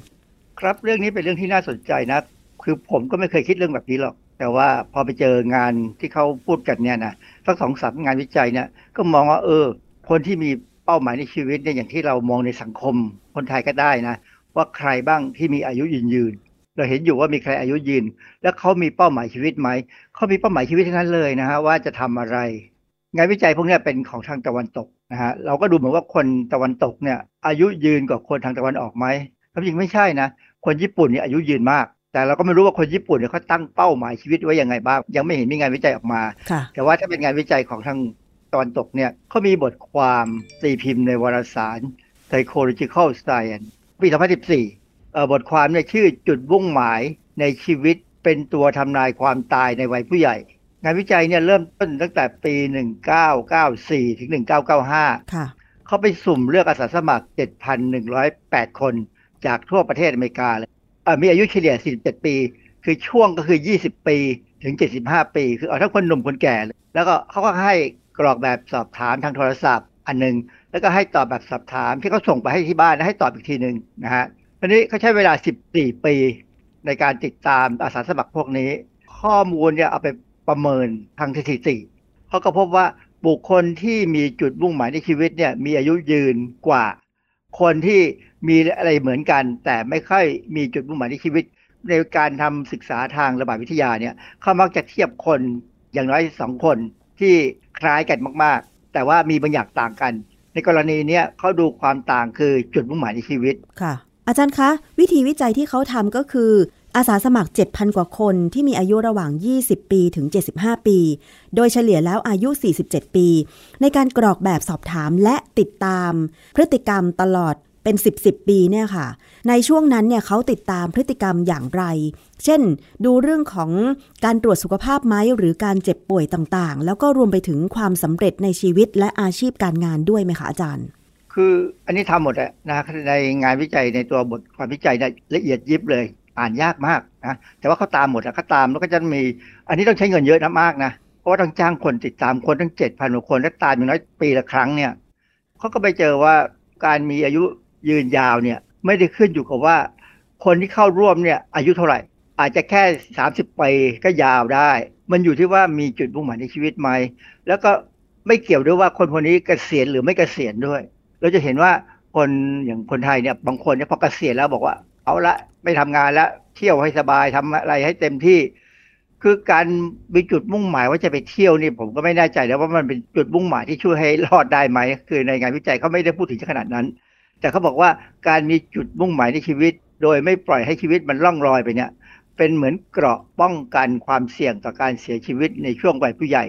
ครับเรื่องนี้เป็นเรื่องที่น่าสนใจนะ คือผมก็ไม่เคยคิดเรื่องแบบนี้หรอก แต่ว่าพอไปเจองานที่เขาพูดกันเนี่ยนะสักสองสามงานวิจัยเนี่ย ก็มองว่าเออ คนที่มีเป้าหมายในชีวิตเนี่ยอย่างที่เรามองในสังคมคนไทยก็ได้นะ ว่าใครบ้างที่มีอายุยืนยืน เราเห็นอยู่ว่ามีใครอายุยืน แล้วเขามีเป้าหมายชีวิตไหมเขามีเป้าหมายชีวิตทั้งนั้นเลยนะฮะว่าจะทำอะไร งานวิจัยพวกนี้เป็นของทางตะวันตกนะฮะเราก็ดูเหมือนว่าคนตะวันตกเนี่ย อายุยืนกว่าคนทางตะวันออกไหมความจริงไม่ใช่นะคนญี่ปุ่นเนี่ยอายุยืนมาก แต่เราก็ไม่รู้ว่าคนญี่ปุ่นเนี่ยเขาตั้งเป้าหมายชีวิตไว้ยังไงบ้าง ยังไม่เห็นมีงานวิจัยออกมาค่ะแต่ว่าถ้าเป็นงานวิจัยของทางตะวันตกเนี่ยเขามีบทความตีพิมพ์ในวารสาร Psychological Science ปี 2014เอ่อบทความเนี่ยชื่อจุดมุ่งหมายในชีวิตเป็นตัวทำนายความตายในวัยผู้ใหญ่ งานวิจัยเนี่ยเริ่มต้นตั้งแต่ปี 1994 ถึง 1995ค่ะเขาไปสุ่มเลือกอาสาสมัคร 7,108 คนจากทั่วประเทศอเมริกาเลยเอ่อ มีอายุเฉลี่ย 47 ปี คือช่วงก็คือ 20 ปีถึง 75 ปี คือเอาทั้งคนหนุ่มคนแก่ แล้วก็เขาก็ให้กรอกแบบสอบถามทางโทรศัพท์อันหนึ่งแล้วก็ให้ตอบแบบสอบถามที่เขาส่งไปให้ที่บ้านแล้วให้ตอบอีกทีหนึ่งนะฮะทีนี้เขาใช้เวลา 14 ปีในการติดตามอาสาสมัครพวกนี้ ข้อมูลเนี่ยเอาไปประเมินทางสถิติเขาก็พบว่าบุคคลที่มีจุดมุ่งหมายในชีวิตเนี่ยมีอายุยืนกว่า คนที่ มีอะไรเหมือนกัน แต่ไม่ค่อยมีจุดมุ่งหมายในชีวิต ในการทำศึกษาทางระบาดวิทยาเนี่ยเขามักจะเทียบคนอย่างน้อยสองคนที่คล้ายกันมาก ๆ แต่ว่ามีบางอย่างต่างกัน ในกรณีเนี้ยเขาดูความต่างคือจุดมุ่งหมายในชีวิตค่ะ อาจารย์คะ วิธีวิจัยที่เขาทำก็คืออาสาสมัคร 7,000 กว่าคนที่มีอายุระหว่าง 20 ปีถึง 75 ปี โดยเฉลี่ยแล้วอายุ 47 ปี ในการกรอกแบบสอบถามและติดตาม พฤติกรรมตลอด เป็น10 10ปีเนี่ยค่ะ ในช่วงนั้นเนี่ยเขาติดตามพฤติกรรมอย่างไร เช่น ดูเรื่องของการตรวจสุขภาพไหมหรือการเจ็บป่วยต่างๆ แล้วก็รวมไปถึงความสำเร็จในชีวิตและอาชีพการงานด้วยไหมคะอาจารย์ คืออันนี้ทำหมดอะนะในงานวิจัยในตัวบทความวิจัยเนี่ยละเอียดยิบเลยอ่านยากมากนะแต่ว่าเขาตามหมดอะเขาตามแล้วก็จะมี อันนี้ต้องใช้เงินเยอะนะมากนะเพราะว่าต้องจ้างคนติดตามคนตั้งเจ็ดพันกว่าคนและตามอย่างน้อยปีละครั้งเนี่ยเขาก็ไปเจอว่าการมีอายุ ยืนยาวเนี่ยไม่ได้ขึ้นอยู่กับว่า คนที่เข้าร่วมเนี่ยอายุเท่าไหร่ อาจจะแค่ 30ปีก็ยาวได้ มันอยู่ที่ว่ามีจุดมุ่งหมายในชีวิตไหม แล้วก็ไม่เกี่ยวด้วยว่าคนคนนี้เกษียณหรือไม่เกษียณด้วย เราจะเห็นว่าคนอย่างคนไทยเนี่ยบางคนเนี่ยพอเกษียณแล้วบอกว่า เอาละไม่ทำงานแล้วเที่ยวให้สบายทำอะไรให้เต็มที่ คือการมีจุดมุ่งหมายว่าจะไปเที่ยวนี่ผมก็ไม่แน่ใจแล้วว่ามันเป็นจุดมุ่งหมายที่ช่วยให้รอดได้ไหมคือในงานวิจัยเขาไม่ได้พูดถึงขนาดนั้น แต่เขาบอกว่าการมีจุดมุ่งหมายในชีวิต โดยไม่ปล่อยให้ชีวิตมันล่องลอยไปเนี่ยเป็นเหมือนเกราะป้องกันความเสี่ยงต่อการเสียชีวิตในช่วงวัยผู้ใหญ่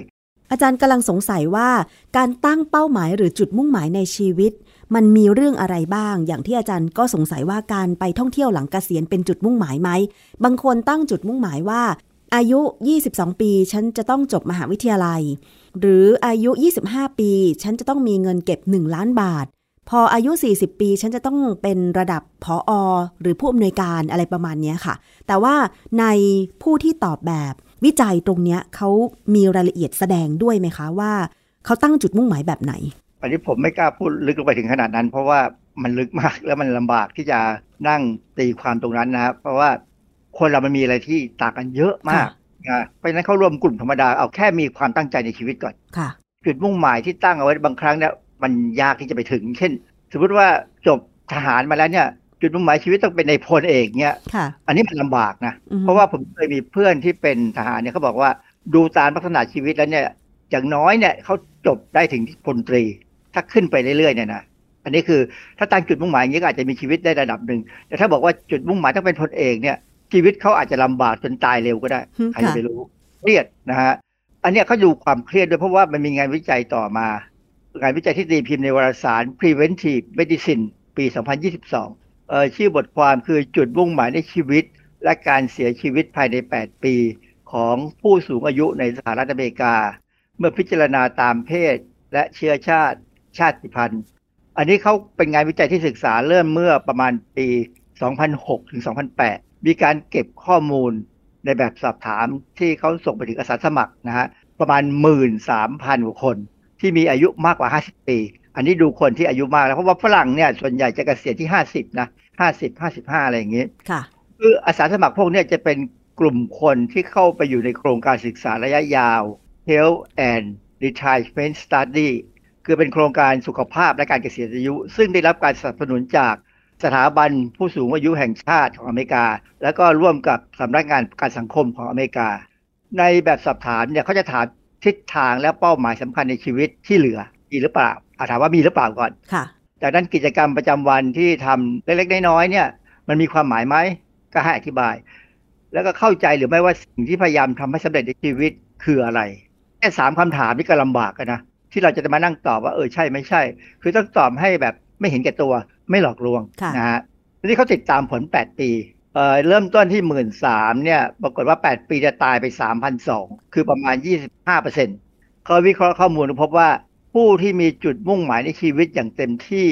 อาจารย์กำลังสงสัยว่า การตั้งเป้าหมายหรือจุดมุ่งหมายในชีวิต มันมีเรื่องอะไรบ้าง อย่างที่อาจารย์ก็สงสัยว่าการไปท่องเที่ยวหลังเกษียณเป็นจุดมุ่งหมายไหมบางคนตั้งจุดมุ่งหมายว่า อายุ 22 ปี ฉันจะต้องจบมหาวิทยาลัย หรืออายุ 25 ปี ฉันจะต้องมีเงินเก็บ 1 ล้านบาท พออายุ 40 ปี ฉันจะต้องเป็นระดับผออหรือผู้อำนวยการอะไรประมาณนี้ค่ะ แต่ว่าในผู้ที่ตอบแบบวิจัยตรงเนี้ยเขามีรายละเอียดแสดงด้วยไหมคะว่าเขาตั้งจุดมุ่งหมายแบบไหน อันนี้ผมไม่กล้าพูดลึกลงไปถึงขนาดนั้น เพราะว่ามันลึกมากแล้วมันลำบากที่จะนั่งตีความตรงนั้นนะครับเพราะว่าคนเรามันมีอะไรที่ต่างกันเยอะมากนะเพราะฉะนั้นเข้าร่วมกลุ่มธรรมดาเอาแค่มีความตั้งใจในชีวิตก่อนค่ะจุดมุ่งหมายที่ตั้งเอาไว้บางครั้งเนี่ย มันยากที่จะไปถึง เช่น สมมติว่าจบทหารมาแล้วเนี่ยจุดมุ่งหมายชีวิตต้องเป็นในพลเอกเนี่ยค่ะอันนี้มันลำบากนะอือฮึเพราะว่าผมเคยมีเพื่อนที่เป็นทหารเนี่ยเขาบอกว่าดูตามลักษณะชีวิตแล้วเนี่ยอย่างน้อยเนี่ยเขาจบได้ถึงพลตรี ถ้าขึ้นไปเรื่อยๆเนี่ยนะอันนี้คือถ้าตั้งจุดมุ่งหมายอย่างนี้ก็อาจจะมีชีวิตได้ระดับหนึ่งแต่ถ้าบอกว่าจุดมุ่งหมายต้องเป็นพลเอกเนี่ย ชีวิตเขาอาจจะลำบากจนตายเร็วก็ได้อืมใครจะค่ะไปรู้เครียดนะฮะอันเนี้ยเขาดูความเครียดด้วยเพราะว่ามันมีงานวิจัยต่อมา งานวิจัยที่ตีพิมพ์ในวารสาร Preventive Medicine ปี 2022เอ่อชื่อบทความคือจุดมุ่งหมายในชีวิต และการเสียชีวิตภายใน 8 ปี ของผู้สูงอายุในสหรัฐอเมริกา เมื่อพิจารณาตามเพศและเชื้อชาติชาติพันธุ์ อันนี้เขาเป็นงานวิจัยที่ศึกษาเริ่มเมื่อประมาณปี 2006 ถึง 2008 มีการเก็บข้อมูลในแบบสอบถามที่เขาส่งไปถึงอาสาสมัครนะฮะประมาณ 13,000กว่าคน ที่มีอายุมากกว่า 50 ปี อันนี้ดูคนที่อายุมากแล้วเพราะว่าฝรั่งเนี่ยส่วนใหญ่จะเกษียณที่ 50 นะ 50 55 อะไรอย่างงี้ค่ะคืออาสาสมัครพวกเนี้จะเป็นกลุ่มคนที่เข้าไปอยู่ในโครงการศึกษาระยะยาว Health and Retirement Study คือเป็นโครงการสุขภาพและการเกษียณอายุ ซึ่งได้รับการสนับสนุนจากสถาบันผู้สูงอายุแห่งชาติของอเมริกา แล้วก็ร่วมกับสำนักงานประกันสังคมของอเมริกา ในแบบสอบถามเนี่ยเขาจะถาม ทิศทางและเป้าหมายสำคัญในชีวิตที่เหลือมีหรือเปล่าอาถามว่ามีหรือเปล่าก่อนค่ะจากนั้นกิจกรรมประจำวันที่ทำเล็กๆน้อยๆเนี่ย มันมีความหมายไหมก็ให้อธิบาย แล้วก็เข้าใจหรือไม่ว่าสิ่งที่พยายามทำให้สำเร็จในชีวิตคืออะไรแค่สามคำถามนี่ก็ลำบากกันนะที่เราจะมานั่งตอบว่าเออใช่ไม่ใช่ คือต้องตอบให้แบบไม่เห็นแก่ตัวไม่หลอกลวงค่ะนะฮะทีนี้เขาติดตามผล 8 ปี เอ่อเริ่มต้นที่หมื่นสามเนี่ยปรากฏว่า 8 ปีจะตายไป3,002คือประมาณ 25เปอร์เซ็นต์เขาวิเคราะห์ข้อมูลพบว่าผู้ที่มีจุดมุ่งหมายในชีวิตอย่างเต็มที่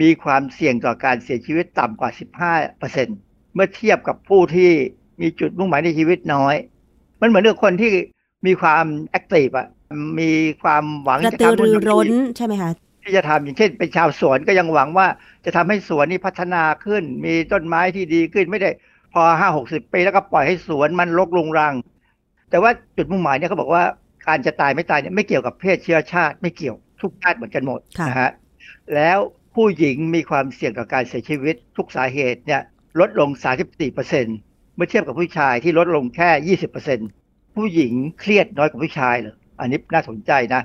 มีความเสี่ยงต่อการเสียชีวิตต่ำกว่า 15เปอร์เซ็นต์เมื่อเทียบกับผู้ที่มีจุดมุ่งหมายในชีวิตน้อย มันเหมือนกับคนที่มีความแอคทีฟอะมีความหวังกระจะตือทำรือนู่นร้นใช่ไหมคะ ที่จะทำอย่างเช่นเป็นชาวสวนก็ยังหวังว่าจะทำให้สวนนี้พัฒนาขึ้น มีต้นไม้ที่ดีขึ้นไม่ได้พอห้าหกสิบปีแล้วก็ปล่อยให้สวนมันรกรุงรัง แต่ว่าจุดมุ่งหมายเนี่ยเขาบอกว่าการจะตายไม่ตายเนี่ยไม่เกี่ยวกับเพศเชื้อชาติ ไม่เกี่ยวทุกชาติเหมือนกันหมดค่ะนะฮะแล้วผู้หญิงมีความเสี่ยงต่อการเสียชีวิตทุกสาเหตุเนี่ยลดลง 34เปอร์เซ็นเมื่อเทียบกับผู้ชายที่ลดลงแค่ 20เปอร์เซ็นผู้หญิงเครียดน้อยกว่าผู้ชายเลยอันนี้น่าสนใจนะ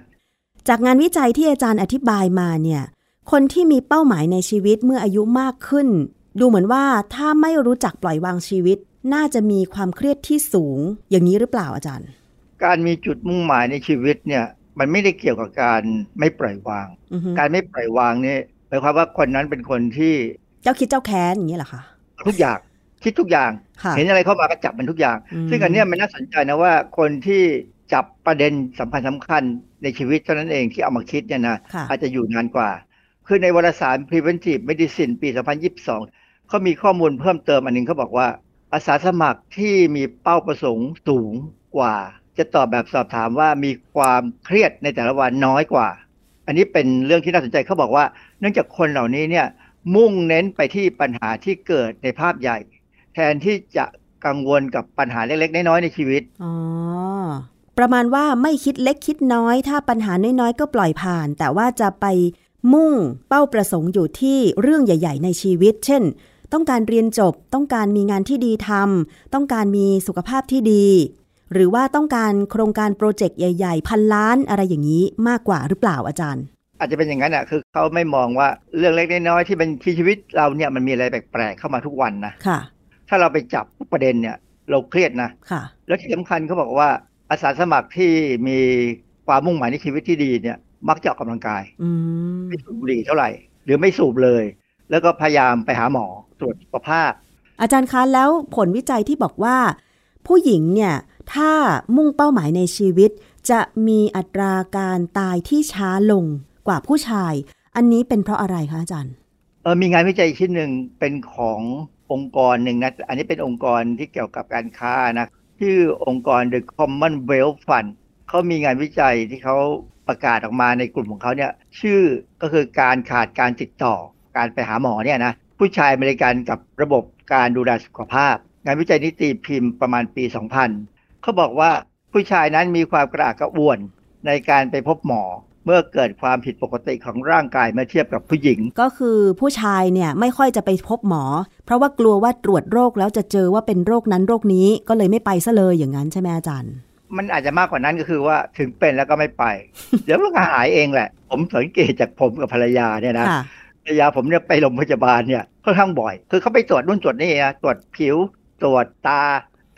จากงานวิจัยที่อาจารย์อธิบายมาเนี่ย คนที่มีเป้าหมายในชีวิตเมื่ออายุมากขึ้น ดูเหมือนว่าถ้าไม่รู้จักปล่อยวางชีวิต น่าจะมีความเครียดที่สูง อย่างนี้หรือเปล่าอาจารย์ การมีจุดมุ่งหมายในชีวิตเนี่ย มันไม่ได้เกี่ยวกับการไม่ปล่อยวางอือฮึการไม่ปล่อยวางเนี่ยหมายความว่าคนนั้นเป็นคนที่ เจ้าคิดเจ้าแค้นอย่างนี้เหรอคะทุกอย่างคิดทุกอย่างค่ะเห็นอะไรเข้ามาก็จับมันทุกอย่างอืมซึ่งอันเนี้ยมันน่าสนใจนะว่าคนที่ จับประเด็นสำคัญสำคัญในชีวิตเท่านั้นเองที่เอามาคิดเนี่ยนะค่ะอาจจะอยู่นานกว่า คือในวารสาร Preventive Medicine ปี 2022เขามีข้อมูลเพิ่มเติมอันหนึงเขาบอกว่า อาสาสมัครที่มีเป้าประสงค์สูงกว่า จะตอบแบบสอบถามว่ามีความเครียดในแต่ละวันน้อยกว่า อันนี้เป็นเรื่องที่น่าสนใจเขาบอกว่า เนื่องจากคนเหล่านี้เนี่ยมุ่งเน้นไปที่ปัญหาที่เกิดในภาพใหญ่ แทนที่จะกังวลกับปัญหาเล็กๆ น้อยๆในชีวิตอ๋อ ประมาณว่าไม่คิดเล็กคิดน้อย ถ้าปัญหาน้อยๆ ก็ปล่อยผ่าน แต่ว่าจะไปมุ่งเป้าประสงค์อยู่ที่เรื่องใหญ่ ๆ ในชีวิต เช่น ต้องการเรียนจบ ต้องการมีงานที่ดีทำต้องการมีสุขภาพที่ดี หรือว่าต้องการโครงการโปรเจกต์ใหญ่ ๆ พันล้านอะไรอย่างนี้มากกว่าหรือเปล่าอาจารย์ อาจจะเป็นอย่างนั้นอะคือเขาไม่มองว่าเรื่องเล็กๆน้อยๆที่เป็นที่ชีวิตเราเนี่ยมันมีอะไรแปลกๆเข้ามาทุกวันนะค่ะ ถ้าเราไปจับประเด็นเนี่ยเราเครียดนะค่ะ แล้วที่สำคัญเขาบอกว่า อาสาสมัครที่มีความมุ่งหมายในชีวิตที่ดีเนี่ย มักจะออกกำลังกายอืมไม่สูบบุหรี่เท่าไหร่ หรือไม่สูบเลย แล้วก็พยายามไปหาหมอตรวจสุขภาพ อาจารย์คะแล้วผลวิจัยที่บอกว่า ผู้หญิงเนี่ยถ้ามุ่งเป้าหมายในชีวิต จะมีอัตราการตายที่ช้าลงกว่าผู้ชาย อันนี้เป็นเพราะอะไรคะอาจารย์เออมีงานวิจัยชิ้นหนึ่งเป็นขององค์กรหนึ่งนะ อันนี้เป็นองค์กรที่เกี่ยวกับการค้านะ ชื่อองค์กร The Commonwealth Fund เขามีงานวิจัยที่เขาประกาศออกมาในกลุ่มของเขาเนี่ยชื่อก็คือการขาดการติดต่อ การไปหาหมอเนี่ยนะผู้ชายอเมริกันกับระบบการดูแลสุขภาพ งานวิจัยนี้ตีพิมพ์ประมาณปี 2000 เขาบอกว่าผู้ชายนั้นมีความกระอักกระอ่วนในการไปพบหมอ เมื่อเกิดความผิดปกติของร่างกายเมื่อเทียบกับผู้หญิง ก็คือผู้ชายเนี่ยไม่ค่อยจะไปพบหมอ เพราะว่ากลัวว่าตรวจโรคแล้วจะเจอว่าเป็นโรคนั้นโรคนี้ก็เลยไม่ไปซะเลยอย่างนั้นใช่ไหมอาจารย์ มันอาจจะมากกว่านั้นก็คือว่าถึงเป็นแล้วก็ไม่ไป เดี๋ยวมันก็หายเองแหละ ผมสังเกตจากผมกับภรรยาเนี่ยนะค่ะภรรยาผมเนี่ยไปโรงพยาบาลเนี่ยค่อนข้างบ่อย คือเขาไปตรวจนู่นตรวจนี่นะตรวจผิวตรวจตา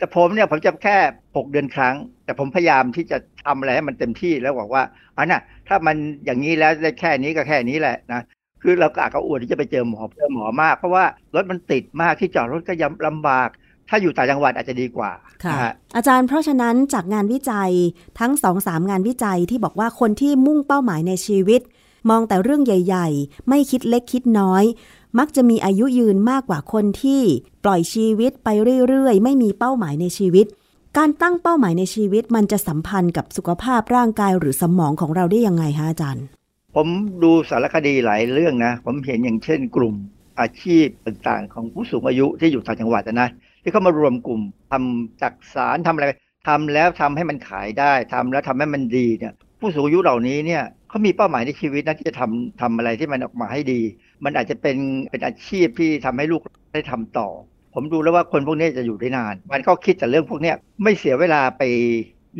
แต่ผมเนี่ยผมจะแค่หกเดือนครั้ง แต่ผมพยายามที่จะทำอะไรให้มันเต็มที่แล้วบอกว่าอันน่ะ ถ้ามันอย่างนี้แล้วได้แค่นี้ก็แค่นี้แหละนะคือเราก็อาจจะอวดที่จะไปเจอหมอเจอหมอมาก เพราะว่ารถมันติดมากที่จอดรถก็ยำลำบาก ถ้าอยู่ต่างจังหวัดอาจจะดีกว่าค่ะนะฮะอาจารย์เพราะฉะนั้นจากงานวิจัยทั้งสองสามงานวิจัยที่บอกว่าคนที่มุ่งเป้าหมายในชีวิต มองแต่เรื่องใหญ่ ๆ ไม่คิดเล็กคิดน้อย มักจะมีอายุยืนมากกว่าคนที่ปล่อยชีวิตไปเรื่อยๆ ไม่มีเป้าหมายในชีวิต การตั้งเป้าหมายในชีวิตมันจะสัมพันธ์กับสุขภาพร่างกายหรือสมองของเราได้ยังไงคะอาจารย์ ผมดูสารคดีหลายเรื่องนะ ผมเห็นอย่างเช่นกลุ่มอาชีพต่างๆ ของผู้สูงอายุที่อยู่ต่างจังหวัดนะที่เขามารวมกลุ่มทำจักสารทำอะไรทำแล้วทำให้มันขายได้ทำแล้วทำให้มันดีเนี่ยผู้สูงอายุเหล่านี้เนี่ยเขามีเป้าหมายในชีวิตนะที่จะทำทำอะไรที่มันออกมาให้ดี มันอาจจะเป็นเป็นอาชีพที่ทำให้ลูกได้ทำต่อ ผมดูแล้วว่าคนพวกนี้จะอยู่ได้นาน มันก็คิดแต่เรื่องพวกนี้ไม่เสียเวลาไป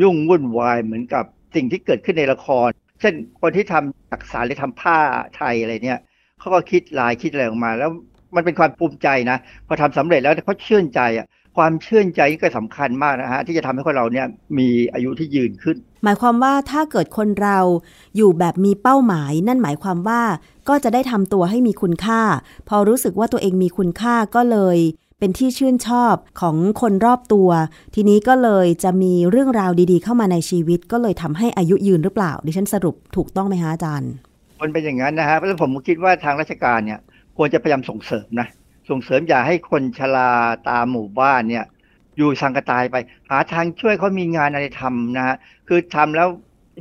ยุ่งวุ่นวายเหมือนกับสิ่งที่เกิดขึ้นในละคร เช่นคนที่ทำจักสารหรือทำผ้าไทยอะไรเนี่ยเขาก็คิดลายคิดอะไรออกมา แล้วมันเป็นความภูมิใจนะ พอทำสำเร็จแล้วเขาชื่นใจอะความชื่นใจก็สำคัญมากนะฮะที่จะทำให้คนเราเนี่ยมีอายุที่ยืนขึ้น หมายความว่าถ้าเกิดคนเราอยู่แบบมีเป้าหมาย นั่นหมายความว่าก็จะได้ทำตัวให้มีคุณค่า พอรู้สึกว่าตัวเองมีคุณค่าก็เลย เป็นที่ชื่นชอบของคนรอบตัว ทีนี้ก็เลยจะมีเรื่องราวดีๆ เข้ามาในชีวิต ก็เลยทำให้อายุยืนหรือเปล่า ดิฉันสรุปถูกต้องไหมคะอาจารย์มันเป็นอย่างนั้นนะฮะเพราะผมคิดว่าทางราชการเนี่ยควรจะพยายามส่งเสริมนะส่งเสริมอย่าให้คนชราตามหมู่บ้านเนี่ยอยู่สังกตายไป หาทางช่วยเขามีงานอะไรทำนะฮะคือทำแล้ว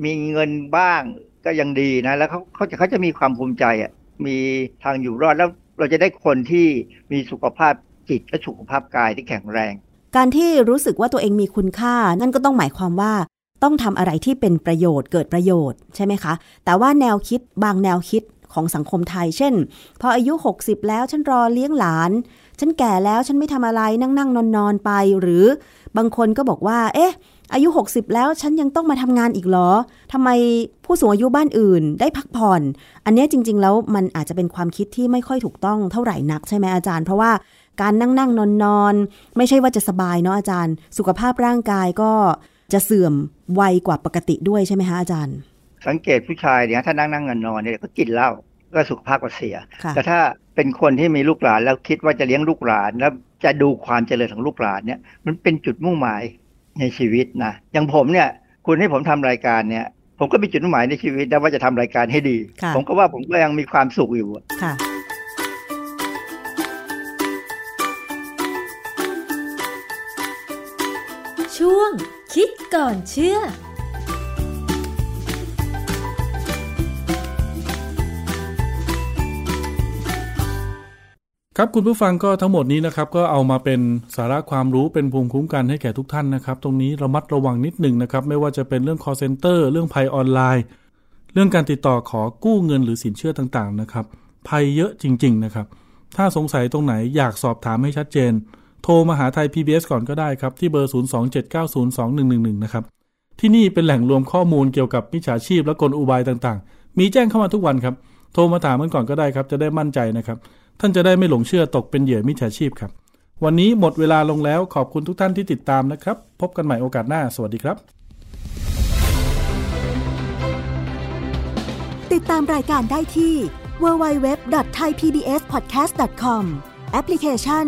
มีเงินบ้างก็ยังดีนะ แล้วเขาเขาจะเขาจะมีความภูมิใจอะมีทางอยู่รอดแล้วเราจะได้คนที่มีสุขภาพ จิตและสุขภาพกายที่แข็งแรง การที่รู้สึกว่าตัวเองมีคุณค่า นั่นก็ต้องหมายความว่าต้องทำอะไรที่เป็นประโยชน์เกิดประโยชน์ใช่ไหมคะ แต่ว่าแนวคิดบางแนวคิดของสังคมไทย เช่น พออายุ 60 แล้วฉันรอเลี้ยงหลาน ฉันแก่แล้วฉันไม่ทำอะไรนั่งนั่งนอนนอนไป หรือบางคนก็บอกว่า เอ๊ะ อายุ 60 แล้วฉันยังต้องมาทำงานอีกเหรอทำไมผู้สูงอายุบ้านอื่น ได้พักผ่อน อันนี้จริง ๆ แล้วมันอาจจะเป็นความคิดที่ไม่ค่อยถูกต้องเท่าไหร่นักใช่ไหมอาจารย์ เพราะว่า การนั่งนั่งนอนนอนไม่ใช่ว่าจะสบายเนาะอาจารย์ สุขภาพร่างกายก็จะเสื่อมไวกว่าปกติด้วยใช่ไหมคะอาจารย์ สังเกตผู้ชายเนี่ยถ้านั่งนั่งนอนนอนเนี่ยก็กินเหล้าก็สุขภาพก็เสียค่ะแต่ถ้าเป็นคนที่มีลูกหลานแล้วคิดว่าจะเลี้ยงลูกหลานแล้วจะดูความเจริญของลูกหลานเนี่ย มันเป็นจุดมุ่งหมายในชีวิตนะอย่างผมเนี่ยคุณให้ผมทำรายการเนี่ย ผมก็มีจุดมุ่งหมายในชีวิตนะว่าจะทำรายการให้ดีค่ะผมก็ว่าผมก็ยังมีความสุขอยู่ค่ะ คิดก่อนเชื่อ ครับคุณผู้ฟังก็ทั้งหมดนี้นะครับ ก็เอามาเป็นสาระความรู้เป็นภูมิคุ้มกันให้แก่ทุกท่านนะครับ ตรงนี้ระมัดระวังนิดหนึ่งนะครับ ไม่ว่าจะเป็นเรื่อง call center เรื่องภัยออนไลน์ เรื่องการติดต่อขอกู้เงินหรือสินเชื่อต่างๆนะครับ ภัยเยอะจริง ๆ นะครับ ถ้าสงสัยตรงไหนอยากสอบถามให้ชัดเจน โทรมาหาไทย PBS ก่อนก็ได้ครับ ที่เบอร์ 027902111 นะครับ ที่นี่เป็นแหล่งรวมข้อมูลเกี่ยวกับมิจฉาชีพและกลอุบายต่างๆ มีแจ้งเข้ามาทุกวันครับ โทรมาถามกันก่อนก็ได้ครับ จะได้มั่นใจนะครับ ท่านจะได้ไม่หลงเชื่อตกเป็นเหยื่อมิจฉาชีพครับ วันนี้หมดเวลาลงแล้วขอบคุณทุกท่านที่ติดตามนะครับ พบกันใหม่โอกาสหน้า สวัสดีครับ ติดตามรายการได้ที่ www.thaipbspodcast.com แอปพลิเคชัน